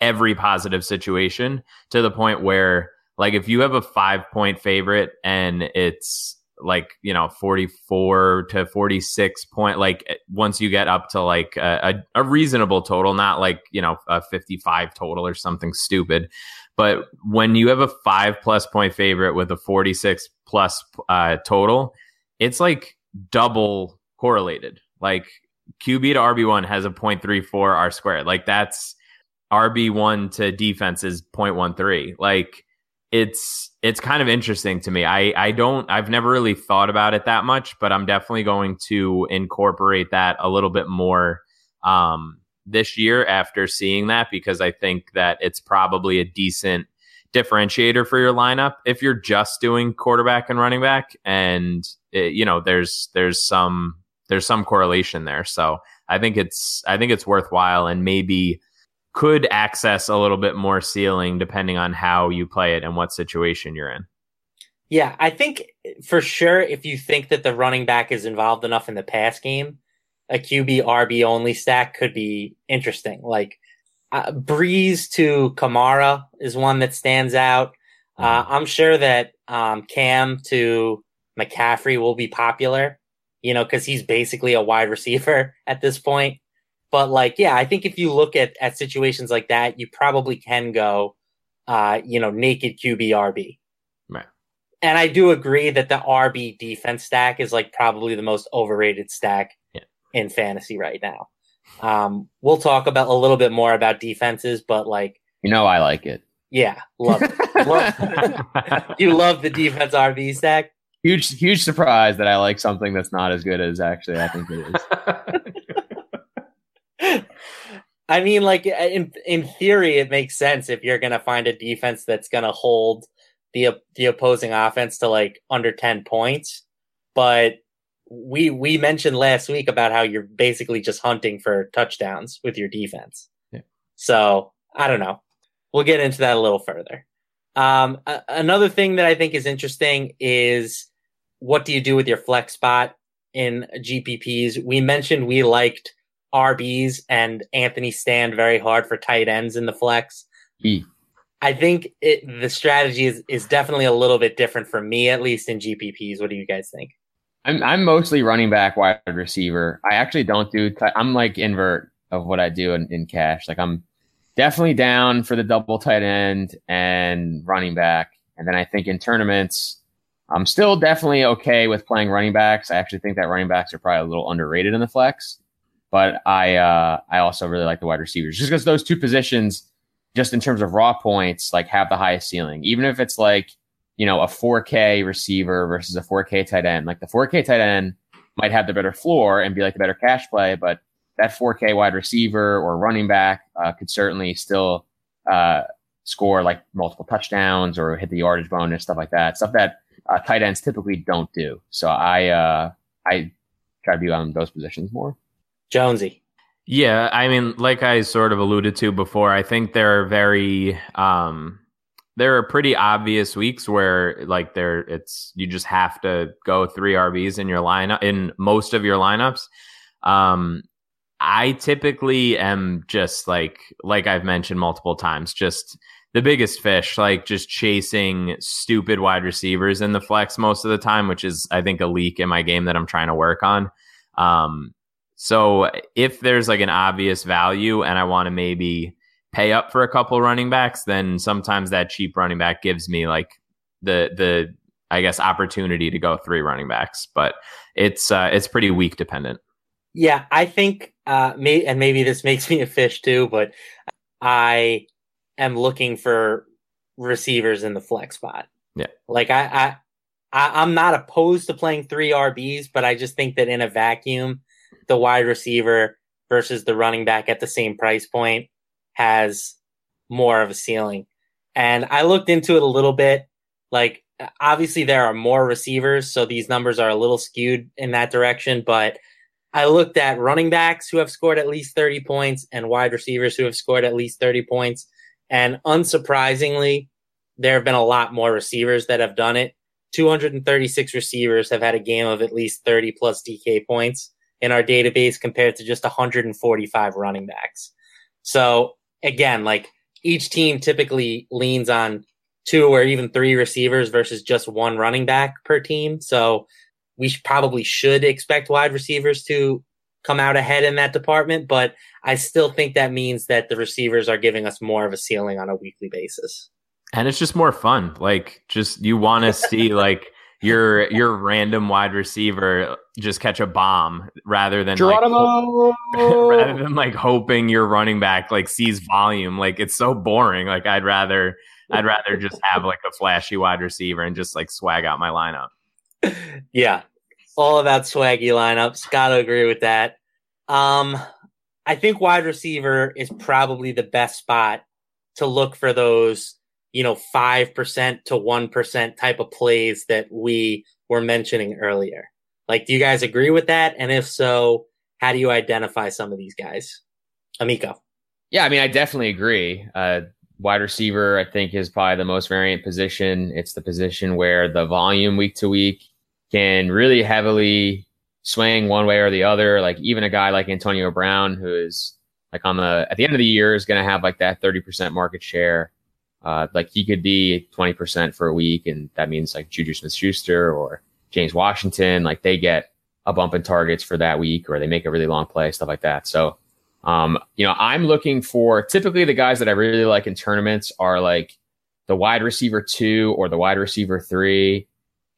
every positive situation to the point where Like if you have a five point favorite and it's like you know 44 to 46 point like eh, once you get up to like a, a, reasonable total not like you know a 55 total or something stupid. But when you have a five plus point favorite with a 46 plus uh, total it's like double correlated. Like qb to rb1 has a 0.34 r squared. Like that's rb1 to defense is 0.13 like it's it's kind of interesting to me. I I don't I've never really thought about it that much, but I'm definitely going to incorporate that a little bit more um, this year after seeing that because I think that it's probably a decent differentiator for your lineup if you're just doing quarterback and running back and it, you know there's there's some there's some correlation there. So I think it's I think it's worthwhile and maybe could access a little bit more ceiling depending on how you play it and what situation you're in. Yeah, I think for sure if you think that the running back is involved enough in the pass game, a QB RB only stack could be interesting. Like uh, Brees to Kamara is one that stands out. Uh, mm-hmm. I'm sure that um, Cam to McCaffrey will be popular, you know, because he's basically a wide receiver at this point. But like, yeah, I think if you look at at situations like that, you probably can go, uh, you know, naked QB RB. Right. And I do agree that the RB defense stack is like probably the most overrated stack yeah. in fantasy right now. Um, we'll talk about a little bit more about defenses, but like, you know, I like it. Yeah, love it. love, you love the defense RB stack. Huge, huge surprise that I like something that's not as good as actually I think it is. I mean, like in in theory, it makes sense if you're gonna find a defense that's gonna hold the the opposing offense to like under ten points. But we we mentioned last week about how you're basically just hunting for touchdowns with your defense. Yeah. So I don't know. We'll get into that a little further. Um, a- another thing that I think is interesting is what do you do with your flex spot in GPPs? We mentioned we liked RBs and Anthony stand very hard for tight ends in the flex. I think it, the strategy is, is definitely a little bit different for me, at least in GPPs. What do you guys think? I'm I'm mostly running back, wide receiver. I actually don't do. T- I'm like invert of what I do in, in cash. Like I'm definitely down for the double tight end and running back, and then I think in tournaments, I'm still definitely okay with playing running backs. I actually think that running backs are probably a little underrated in the flex. But I uh, I also really like the wide receivers just because those two positions, just in terms of raw points, like have the highest ceiling. Even if it's like you know a 4K receiver versus a 4K tight end, like the 4K tight end might have the better floor and be like the better cash play, but that 4K wide receiver or running back uh, could certainly still uh, score like multiple touchdowns or hit the yardage bonus, stuff like that. Stuff that uh, tight ends typically don't do. So I uh, I try to be on those positions more. Jonesy. Yeah, I mean, like I sort of alluded to before, I think there are very um there are pretty obvious weeks where like there it's you just have to go three RBs in your lineup in most of your lineups. Um I typically am just like like I've mentioned multiple times, just the biggest fish, like just chasing stupid wide receivers in the flex most of the time, which is I think a leak in my game that I'm trying to work on. Um, so if there's like an obvious value and I want to maybe pay up for a couple running backs, then sometimes that cheap running back gives me like the the I guess opportunity to go three running backs, but it's uh, it's pretty week dependent. Yeah, I think uh, may and maybe this makes me a fish too, but I am looking for receivers in the flex spot. Yeah, like I, I, I I'm not opposed to playing three RBs, but I just think that in a vacuum, the wide receiver versus the running back at the same price point has more of a ceiling. And I looked into it a little bit. Like, obviously, there are more receivers, so these numbers are a little skewed in that direction. But I looked at running backs who have scored at least 30 points and wide receivers who have scored at least 30 points. And unsurprisingly, there have been a lot more receivers that have done it. 236 receivers have had a game of at least 30 plus DK points in our database compared to just 145 running backs. So again, like each team typically leans on two or even three receivers versus just one running back per team. So we should, probably should expect wide receivers to come out ahead in that department, but I still think that means that the receivers are giving us more of a ceiling on a weekly basis. And it's just more fun. Like just you want to see like your your random wide receiver just catch a bomb rather than like, rather than like hoping your running back like sees volume. Like it's so boring. Like I'd rather I'd rather just have like a flashy wide receiver and just like swag out my lineup. Yeah. All about swaggy lineups. Gotta agree with that. Um I think wide receiver is probably the best spot to look for those you know, 5% to 1% type of plays that we were mentioning earlier. Like, do you guys agree with that? And if so, how do you identify some of these guys? Amico. Yeah, I mean, I definitely agree. Uh, wide receiver, I think, is probably the most variant position. It's the position where the volume week to week can really heavily swing one way or the other. Like even a guy like Antonio Brown, who is like on the at the end of the year is going to have like that thirty percent market share. Uh, like he could be 20% for a week, and that means like Juju Smith Schuster or James Washington, like they get a bump in targets for that week or they make a really long play, stuff like that. So, um, you know, I'm looking for typically the guys that I really like in tournaments are like the wide receiver two or the wide receiver three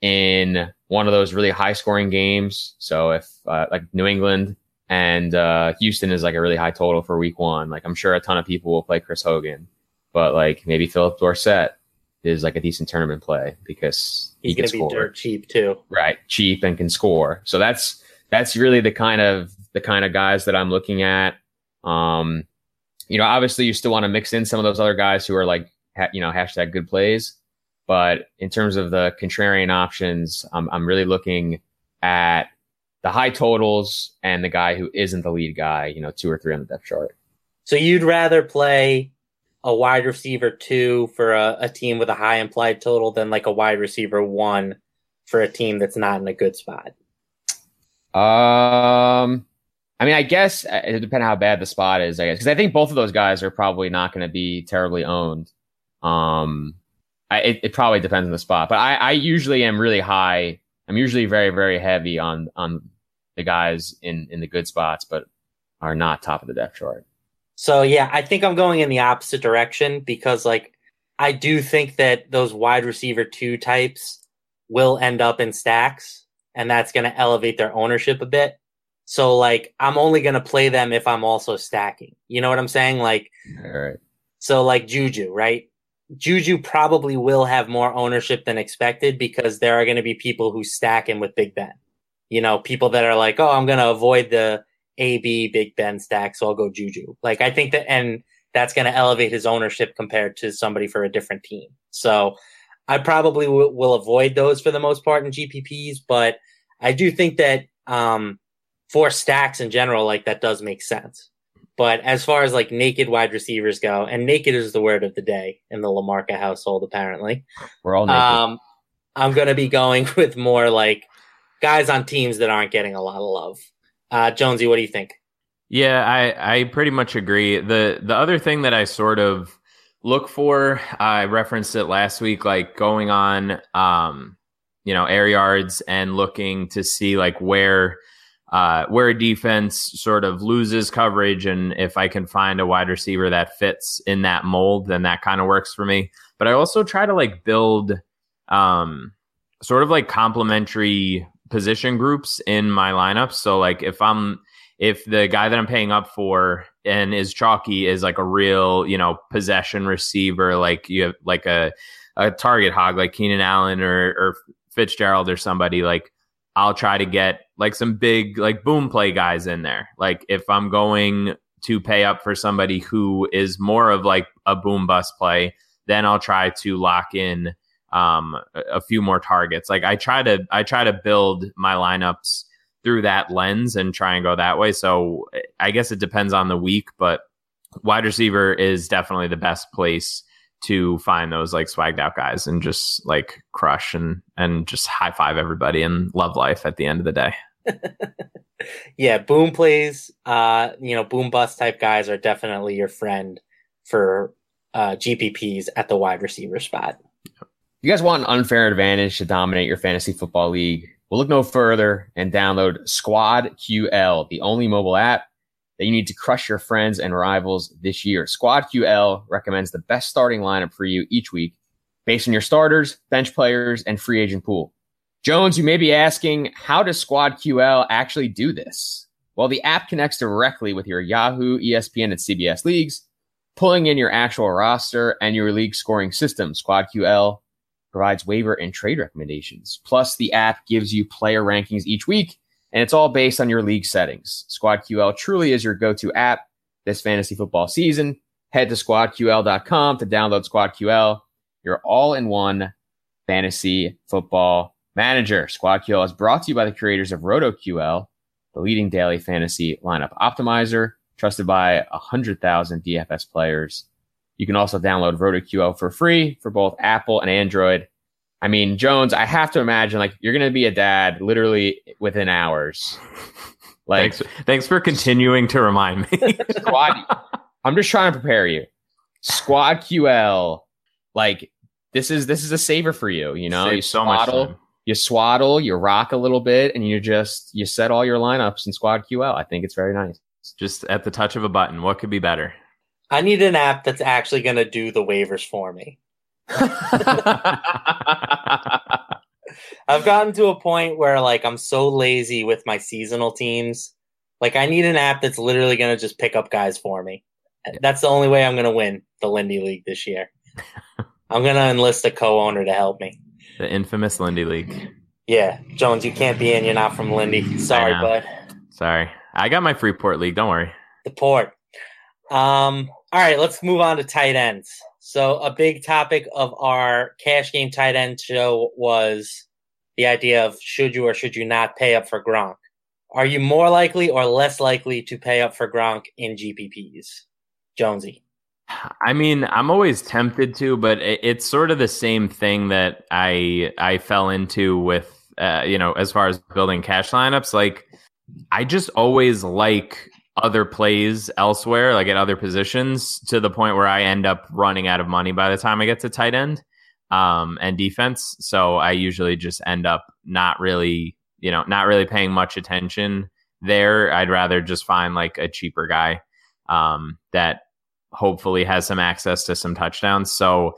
in one of those really high scoring games. So if uh, like New England and uh, Houston is like a really high total for week one, like I'm sure a ton of people will play Chris Hogan but like maybe Phillip Dorsett is like a decent tournament play because He's he can score. dirt cheap too. Right, cheap and can score. So that's that's really the kind of the kind of guys that I'm looking at. Um, you know, obviously you still want to mix in some of those other guys who are like ha- you know hashtag good plays, but in terms of the contrarian options, I'm I'm really looking at the high totals and the guy who isn't the lead guy. You know, two or three on the depth chart. So you'd rather play a wide receiver two for a, a team with a high implied total than like a wide receiver one for a team that's not in a good spot? Um, I mean, I guess uh, it depends how bad the spot is. I guess because I think both of those guys are probably not going to be terribly owned. Um, I, it, it probably depends on the spot, but I, I usually am really high. I'm usually very very heavy on on the guys in in the good spots, but are not top of the depth chart. So yeah, I think I'm going in the opposite direction because like I do think that those wide receiver two types will end up in stacks and that's going to elevate their ownership a bit. So like I'm only going to play them if I'm also stacking. You know what I'm saying? Like All right. So like Juju, right? Juju probably will have more ownership than expected because there are going to be people who stack him with Big Ben. You know, people that are like, "Oh, I'm going to avoid the AB Big Ben stack, so I'll go Juju. Like I think that, and that's going to elevate his ownership compared to somebody for a different team. So I probably w- will avoid those for the most part in GPPs, but I do think that um, for stacks in general, like that does make sense. But as far as like naked wide receivers go, and naked is the word of the day in the LaMarca household, apparently. We're all naked. Um, I'm going to be going with more like guys on teams that aren't getting a lot of love. Uh, Jonesy, what do you think? Yeah, I, I pretty much agree. The the other thing that I sort of look for, I referenced it last week, like going on um, you know, air yards and looking to see like where uh, where a defense sort of loses coverage and if I can find a wide receiver that fits in that mold, then that kind of works for me. But I also try to like build um sort of like complementary position groups in my lineup. So like if I'm if the guy that I'm paying up for and is chalky is like a real, you know, possession receiver, like you have like a a target hog like Keenan Allen or or Fitzgerald or somebody, like I'll try to get like some big like boom play guys in there. Like if I'm going to pay up for somebody who is more of like a boom bust play, then I'll try to lock in um, a, a few more targets. Like I try to I try to build my lineups through that lens and try and go that way. So I guess it depends on the week, but wide receiver is definitely the best place to find those like swagged out guys and just like crush and and just high five everybody and love life at the end of the day. yeah, boom plays, uh, you know, boom bust type guys are definitely your friend for uh, GPPs at the wide receiver spot. You guys want an unfair advantage to dominate your fantasy football league, well, look no further and download Squad QL, the only mobile app that you need to crush your friends and rivals this year. Squad QL recommends the best starting lineup for you each week based on your starters, bench players, and free agent pool. Jones, you may be asking, how does Squad QL actually do this? Well, the app connects directly with your Yahoo, ESPN, and CBS leagues, pulling in your actual roster and your league scoring system. Squad QL provides waiver and trade recommendations. Plus, the app gives you player rankings each week, and it's all based on your league settings. Squad QL truly is your go to app this fantasy football season. Head to squadql.com to download Squad QL, your all in one fantasy football manager. Squad QL is brought to you by the creators of RotoQL the leading daily fantasy lineup optimizer, trusted by 100,000 DFS players. You can also download RotoQL for free for both Apple and Android. I mean, Jones, I have to imagine like you're going to be a dad literally within hours. Like, thanks, thanks for continuing to remind me. squad, I'm just trying to prepare you. Squad QL, like this is this is a saver for you. You know, Save you so much you swaddle, you rock a little bit, and you just you set all your lineups in Squad QL. I think it's very nice. Just at the touch of a button. What could be better? I need an app that's actually going to do the waivers for me. I've gotten to a point where like I'm so lazy with my seasonal teams. Like I need an app that's literally going to just pick up guys for me. That's the only way I'm going to win the Lindy League this year. I'm going to enlist a co-owner to help me. The infamous Lindy League. Yeah, Jones, you can't be in. You're not from Lindy. Sorry, bud. Sorry, I got my Freeport League. Don't worry. The port. Um. All right, let's move on to tight ends. So, a big topic of our cash game tight end show was the idea of should you or should you not pay up for Gronk. Are you more likely or less likely to pay up for Gronk in GPPs, Jonesy? I mean, I'm always tempted to, but it's sort of the same thing that I I fell into with uh, you know, as far as building cash lineups. Like, I just always like other plays elsewhere, like at other positions, to the point where I end up running out of money by the time I get to tight end um, and defense. So I usually just end up not really, you know, not really paying much attention there. I'd rather just find like a cheaper guy um, that hopefully has some access to some touchdowns. So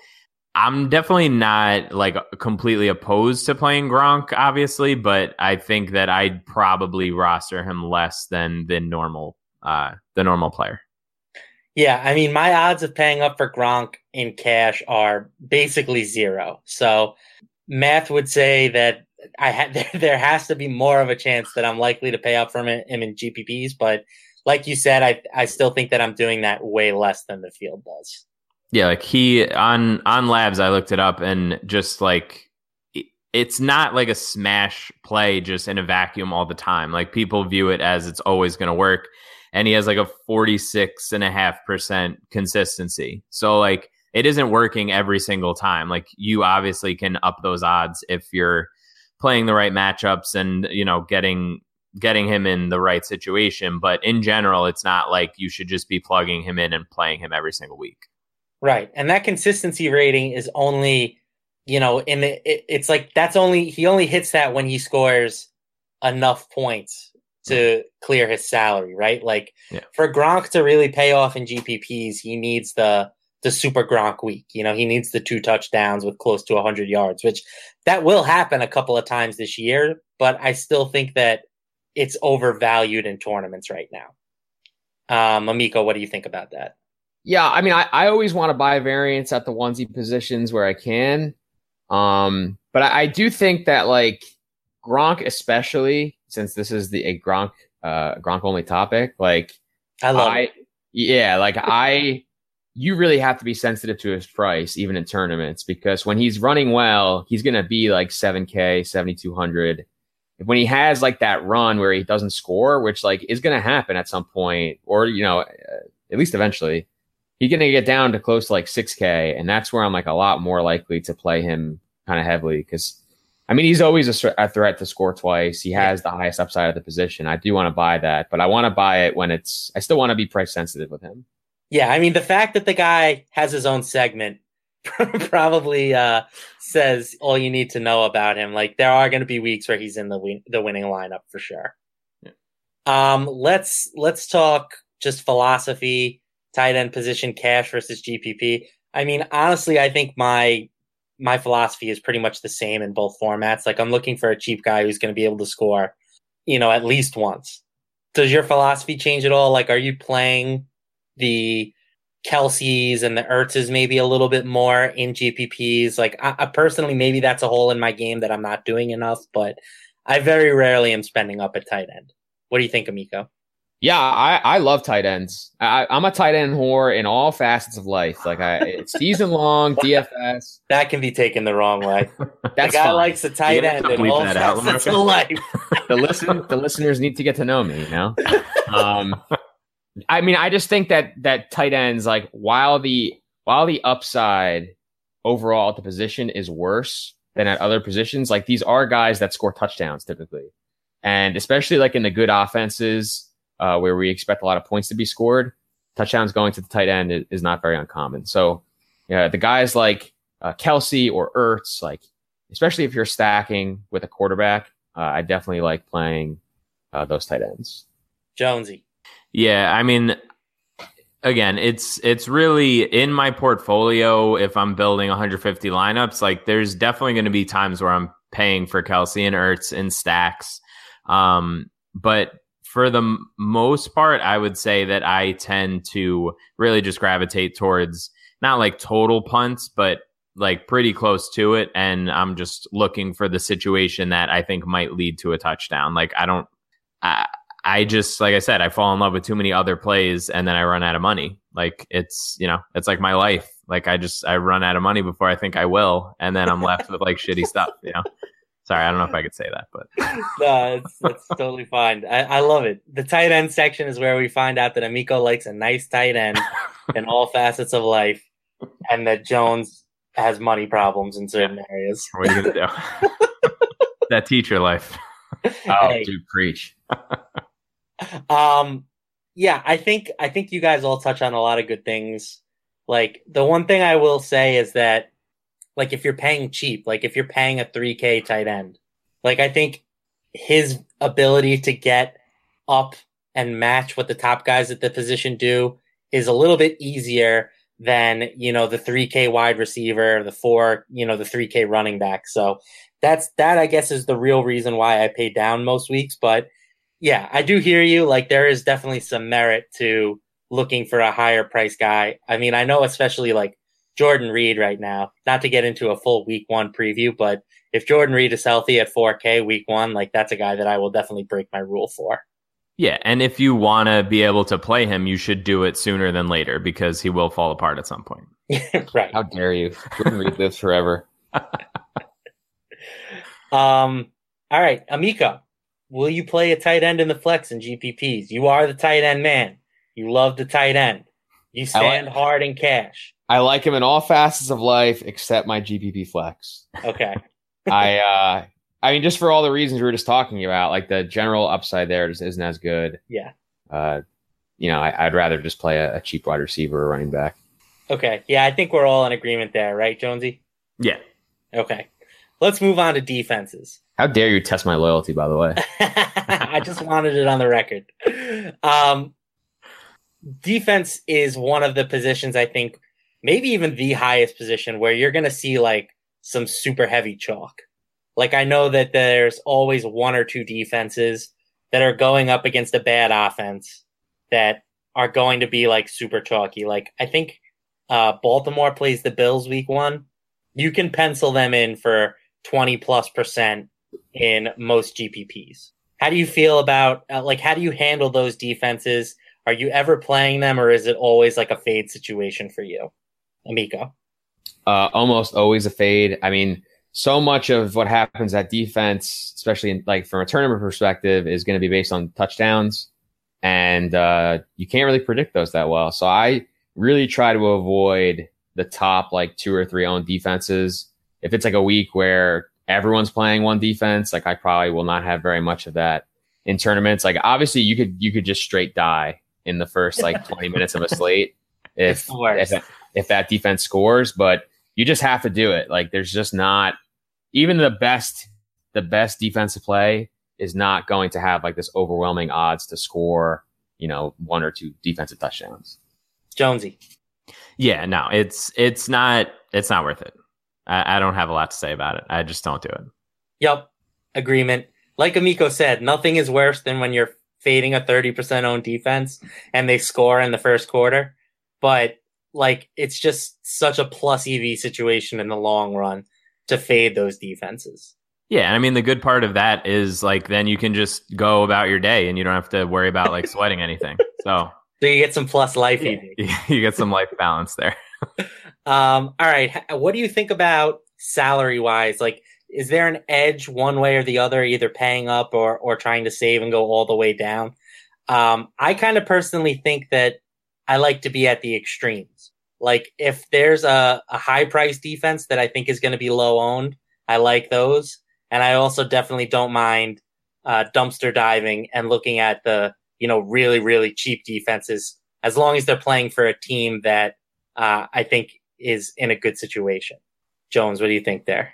I'm definitely not like completely opposed to playing Gronk, obviously, but I think that I'd probably roster him less than than normal uh the normal player. Yeah, I mean my odds of paying up for Gronk in cash are basically zero. So math would say that I had there, there has to be more of a chance that I'm likely to pay up for him in, him in GPPs, but like you said, I I still think that I'm doing that way less than the field does. Yeah, like he on on labs, I looked it up and just like it's not like a smash play just in a vacuum all the time. Like people view it as it's always going to work. And he has like a 46 and a half percent consistency. So like it isn't working every single time. Like you obviously can up those odds if you're playing the right matchups and, you know, getting getting him in the right situation. But in general, it's not like you should just be plugging him in and playing him every single week. Right. And that consistency rating is only, you know, in the, it, it's like that's only, he only hits that when he scores enough points to clear his salary, right? Like yeah. for Gronk to really pay off in GPPs, he needs the, the super Gronk week. You know, he needs the two touchdowns with close to 100 yards, which that will happen a couple of times this year. But I still think that it's overvalued in tournaments right now. Um, Amico, what do you think about that? Yeah, I mean, I, I always want to buy variance at the onesie positions where I can. Um, but I, I do think that like Gronk, especially since this is the a Gronk uh Gronk only topic, like I love I, it. Yeah, like I you really have to be sensitive to his price even in tournaments because when he's running well, he's gonna be like 7K, 7200 when he has like that run where he doesn't score, which like is going to happen at some point, or you know, uh, at least eventually, he's going to get down to close to like 6K, and that's where I'm like a lot more likely to play him kind of heavily because. I mean, he's always a, a, threat to score twice. He has the highest upside of the position. I do want to buy that, but I want to buy it when it's. I still want to be price sensitive with him. Yeah, I mean, the fact that the guy has his own segment probably uh, says all you need to know about him. Like there are going to be weeks where he's in the win- the winning lineup for sure. Yeah. Um, let's let's talk just philosophy, tight end position, cash versus GPP. I mean, honestly, I think my my philosophy is pretty much the same in both formats. Like I'm looking for a cheap guy who's going to be able to score, you know, at least once. Does your philosophy change at all? Like, are you playing the Kelce's and the Ertz's maybe a little bit more in GPPs. Like I, I, personally, maybe that's a hole in my game that I'm not doing enough, but I very rarely am spending up at tight end. What do you think, Amico? Yeah, I, I love tight ends. I, am a tight end whore in all facets of life. Like I, it's season long DFS. That can be taken the wrong way. That guy fine. likes the tight end in all facets of life. the listen, the listeners need to get to know me. You know. Um, I mean, I just think that that tight ends, like while the while the upside overall at the position is worse than at other positions, like these are guys that score touchdowns typically, and especially like in the good offenses uh, where we expect a lot of points to be scored, touchdowns going to the tight end is, is not very uncommon. So, yeah, the guys like uh, Kelce or Ertz, like especially if you're stacking with a quarterback, uh, I definitely like playing uh, those tight ends. Jonesy. Yeah, I mean, again, it's it's really in my portfolio. If I'm building 150 lineups, like there's definitely going to be times where I'm paying for Kelce and Ertz in stacks. Um, but for the most part, I would say that I tend to really just gravitate towards not like total punts, but like pretty close to it. And I'm just looking for the situation that I think might lead to a touchdown. Like I don't, I, I just like I said, I fall in love with too many other plays and then I run out of money. Like it's you know, it's like my life. Like I just I run out of money before I think I will, and then I'm left with like shitty stuff. You know. Sorry, I don't know if I could say that, but no, it's that's totally fine. I, I love it. The tight end section is where we find out that Amico likes a nice tight end in all facets of life, and that Jones has money problems in certain areas. What are you gonna do? that teacher life. Oh, hey. dude, preach. Um, yeah, I think I think you guys all touch on a lot of good things. Like the one thing I will say is that, like, if you're paying cheap, like if you're paying a 3K tight end, like I think his ability to get up and match what the top guys at the position do is a little bit easier than you know the 3k wide receiver the four you know the 3k running back so that's that i guess is the real reason why i pay down most weeks but yeah, I do hear you. Like there is definitely some merit to looking for a higher price guy. I mean, I know especially like Jordan Reed right now, not to get into a full week one preview, but if Jordan Reed is healthy at 4K week one, like that's a guy that I will definitely break my rule for. Yeah, and if you want to be able to play him, you should do it sooner than later because he will fall apart at some point. right. How dare you? Jordan Reed lives forever. um. All right, Amico will you play a tight end in the flex and GPPs? You are the tight end man. You love the tight end. You stand like, hard in cash. I like him in all facets of life except my GPP flex. Okay. I uh I mean just for all the reasons we were just talking about, like the general upside there just isn't as good. Yeah. Uh you know, I, would rather just play a, a cheap wide receiver or running back. Okay. Yeah, I think we're all in agreement there, right, Jonesy? Yeah. Okay. Let's move on to defenses. How dare you test my loyalty, by the way? I just wanted it on the record. Um, defense is one of the positions I think, maybe even the highest position where you're going to see like some super heavy chalk. Like I know that there's always one or two defenses that are going up against a bad offense that are going to be like super chalky. Like I think uh, Baltimore plays the Bills week one. You can pencil them in for 20 plus percent in most GPPs. How do you feel about uh, like how do you handle those defenses? Are you ever playing them, or is it always like a fade situation for you, Amico? Uh, almost always a fade. I mean, so much of what happens at defense, especially in, like from a tournament perspective, is going to be based on touchdowns, and uh, you can't really predict those that well. So I really try to avoid the top like two or three owned defenses. If it's like a week where everyone's playing one defense, like I probably will not have very much of that in tournaments. Like obviously you could you could just straight die in the first like 20 minutes of a slate if if, if that defense scores, but you just have to do it. Like there's just not even the best the best defensive play is not going to have like this overwhelming odds to score, you know, one or two defensive touchdowns. Jonesy. Yeah, no, it's it's not it's not worth it. I, I don't have a lot to say about it. I just don't do it. Yep. Agreement. Like Amico said, nothing is worse than when you're fading a 30% owned defense and they score in the first quarter. But like it's just such a plus EV situation in the long run to fade those defenses. Yeah, And I mean the good part of that is like then you can just go about your day and you don't have to worry about like sweating anything. So so you get some plus life yeah, You get some life balance there. um, all right. What do you think about salary wise? Like, is there an edge one way or the other, either paying up or or trying to save and go all the way down? Um, I kind of personally think that I like to be at the extremes. Like if there's a, a high price defense that I think is going to be low owned, I like those. And I also definitely don't mind uh, dumpster diving and looking at the, you know, really, really cheap defenses as long as they're playing for a team that uh, I think is in a good situation. Jones, what do you think there?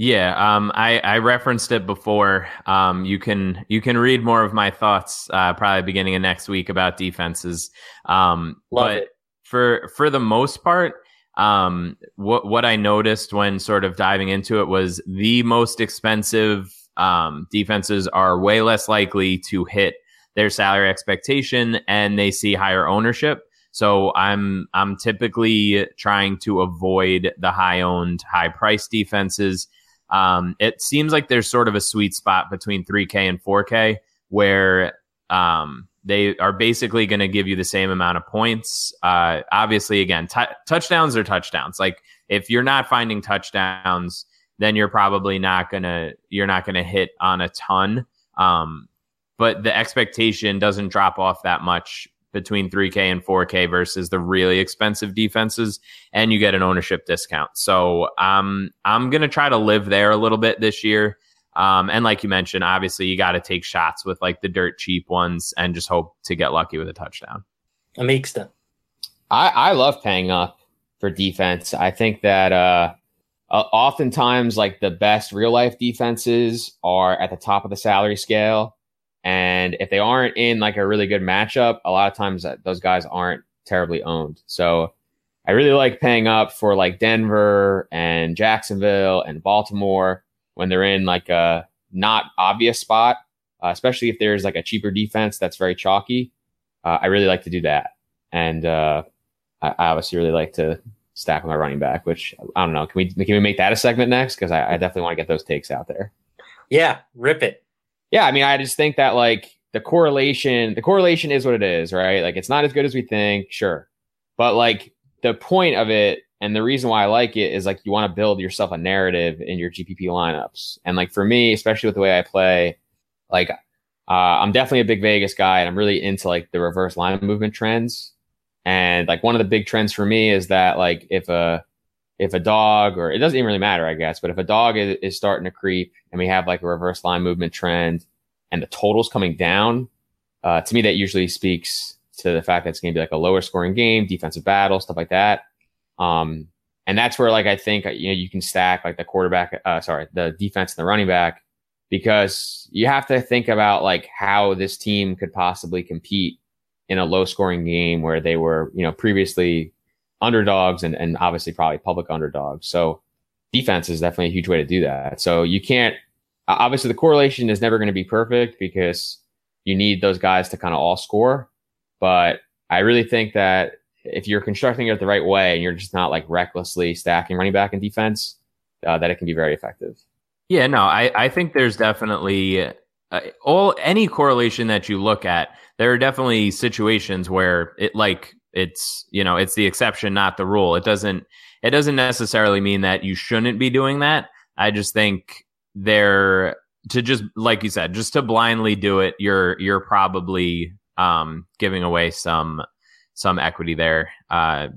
Yeah, um, I, I referenced it before. Um, you can you can read more of my thoughts uh, probably beginning of next week about defenses. Um, Love but it. for for the most part, um, what what I noticed when sort of diving into it was the most expensive um, defenses are way less likely to hit their salary expectation, and they see higher ownership. So I'm I'm typically trying to avoid the high owned, high price defenses um, it seems like there's sort of a sweet spot between 3K and 4K where um, they are basically going to give you the same amount of points. Uh, obviously, again, t- touchdowns are touchdowns. Like if you're not finding touchdowns, then you're probably not gonna you're not gonna hit on a ton. Um, but the expectation doesn't drop off that much between 3K and 4K versus the really expensive defenses, and you get an ownership discount. So um, I'm going to try to live there a little bit this year. Um, and like you mentioned, obviously you got to take shots with like the dirt cheap ones and just hope to get lucky with a touchdown. Amicsta. I, I love paying up for defense. I think that uh, uh, oftentimes like the best real life defenses are at the top of the salary scale and if they aren't in like a really good matchup, a lot of times those guys aren't terribly owned. So I really like paying up for like Denver and Jacksonville and Baltimore when they're in like a not obvious spot, uh, especially if there's like a cheaper defense that's very chalky. Uh, I really like to do that. And uh, I, I, obviously really like to stack my running back, which I don't know. Can we can we make that a segment next? Because I, I definitely want to get those takes out there. Yeah, rip it yeah, I mean, I just think that like the correlation, the correlation is what it is, right? Like it's not as good as we think, sure. But like the point of it and the reason why I like it is like you want to build yourself a narrative in your GPP lineups. And like for me, especially with the way I play, like uh, I'm definitely a big Vegas guy and I'm really into like the reverse line movement trends. And like one of the big trends for me is that like if a if a dog or it doesn't even really matter, I guess, but if a dog is, is starting to creep and we have like a reverse line movement trend and the total's coming down, uh, to me, that usually speaks to the fact that it's going to be like a lower scoring game, defensive battle, stuff like that. Um, and that's where like I think you know you can stack like the quarterback, uh, sorry, the defense and the running back because you have to think about like how this team could possibly compete in a low scoring game where they were you know previously underdogs and, and obviously probably public underdogs. So defense is definitely a huge way to do that. So you can't, obviously the correlation is never going to be perfect because you need those guys to kind of all score. But I really think that if you're constructing it the right way and you're just not like recklessly stacking running back and defense, uh, that it can be very effective. Yeah, no, I, I think there's definitely uh, all any correlation that you look at. There are definitely situations where it like it's you know it's the exception not the rule. It doesn't it doesn't necessarily mean that you shouldn't be doing that. I just think they're to just like you said just to blindly do it you're you're probably um giving away some some equity there. Uh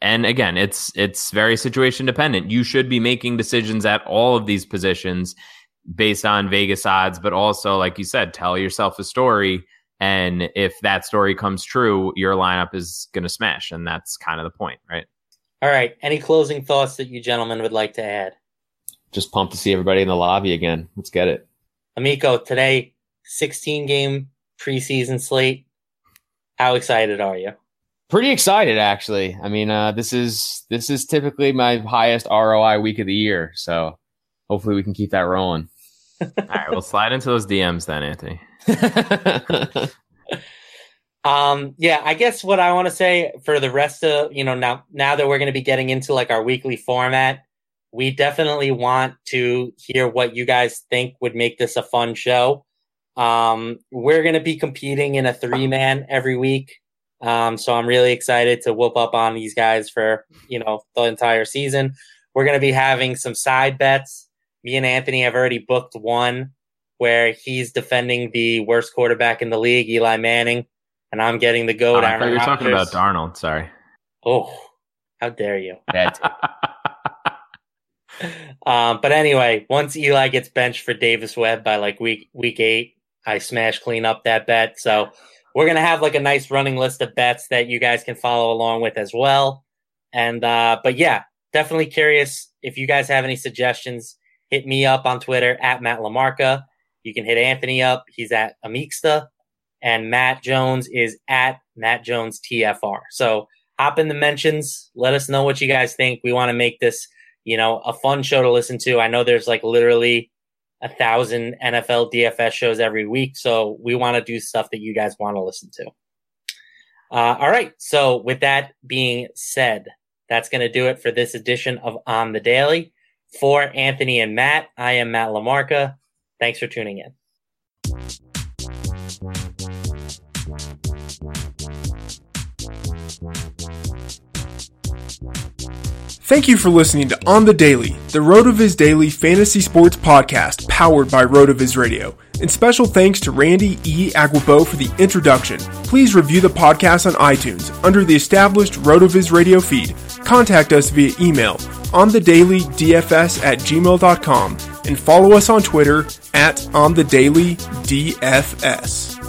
and again it's it's very situation dependent. You should be making decisions at all of these positions based on vegas odds but also like you said tell yourself a story and if that story comes true, your lineup is going to smash. And that's kind of the point, right? All right. Any closing thoughts that you gentlemen would like to add? Just pumped to see everybody in the lobby again. Let's get it. Amico, today, 16 game preseason slate. How excited are you? Pretty excited, actually. I mean, uh, this is this is typically my highest ROI week of the year, so hopefully we can keep that rolling. All right, we'll slide into those DMs then, Anthony. um, yeah, I guess what I want to say for the rest of you know now now that we're going to be getting into like our weekly format, we definitely want to hear what you guys think would make this a fun show. Um, we're going to be competing in a three man every week. Um, so I'm really excited to whoop up on these guys for, you know, the entire season. We're going to be having some side bets. Me and Anthony have already booked one where he's defending the worst quarterback in the league, Eli Manning, and I'm getting the goat. Oh, I thought you were talking about Darnold. Sorry. Oh, how dare you? um, but anyway, once Eli gets benched for Davis Webb by like week week eight, I smash clean up that bet. So we're gonna have like a nice running list of bets that you guys can follow along with as well. And uh, but yeah, definitely curious if you guys have any suggestions. Hit me up on Twitter at Matt LaMarca. You can hit Anthony up. He's at Amicsta. And Matt Jones is at Matt Jones TFR. So hop in the mentions. Let us know what you guys think. We want to make this, you know, a fun show to listen to. I know there's like literally a thousand NFL DFS shows every week. So we want to do stuff that you guys want to listen to. Uh, all right. So with that being said, that's going to do it for this edition of On the Daily. For Anthony and Matt, I am Matt LaMarca. Thanks for tuning in. Thank you for listening to On the Daily, the RotoViz Daily Fantasy Sports Podcast powered by RotoViz Radio. And special thanks to Randy E. Aguebor for the introduction. Please review the podcast on iTunes under the established RotoViz Radio feed. Contact us via email on the daily dfs at gmail.com and follow us on Twitter at on the daily DFS.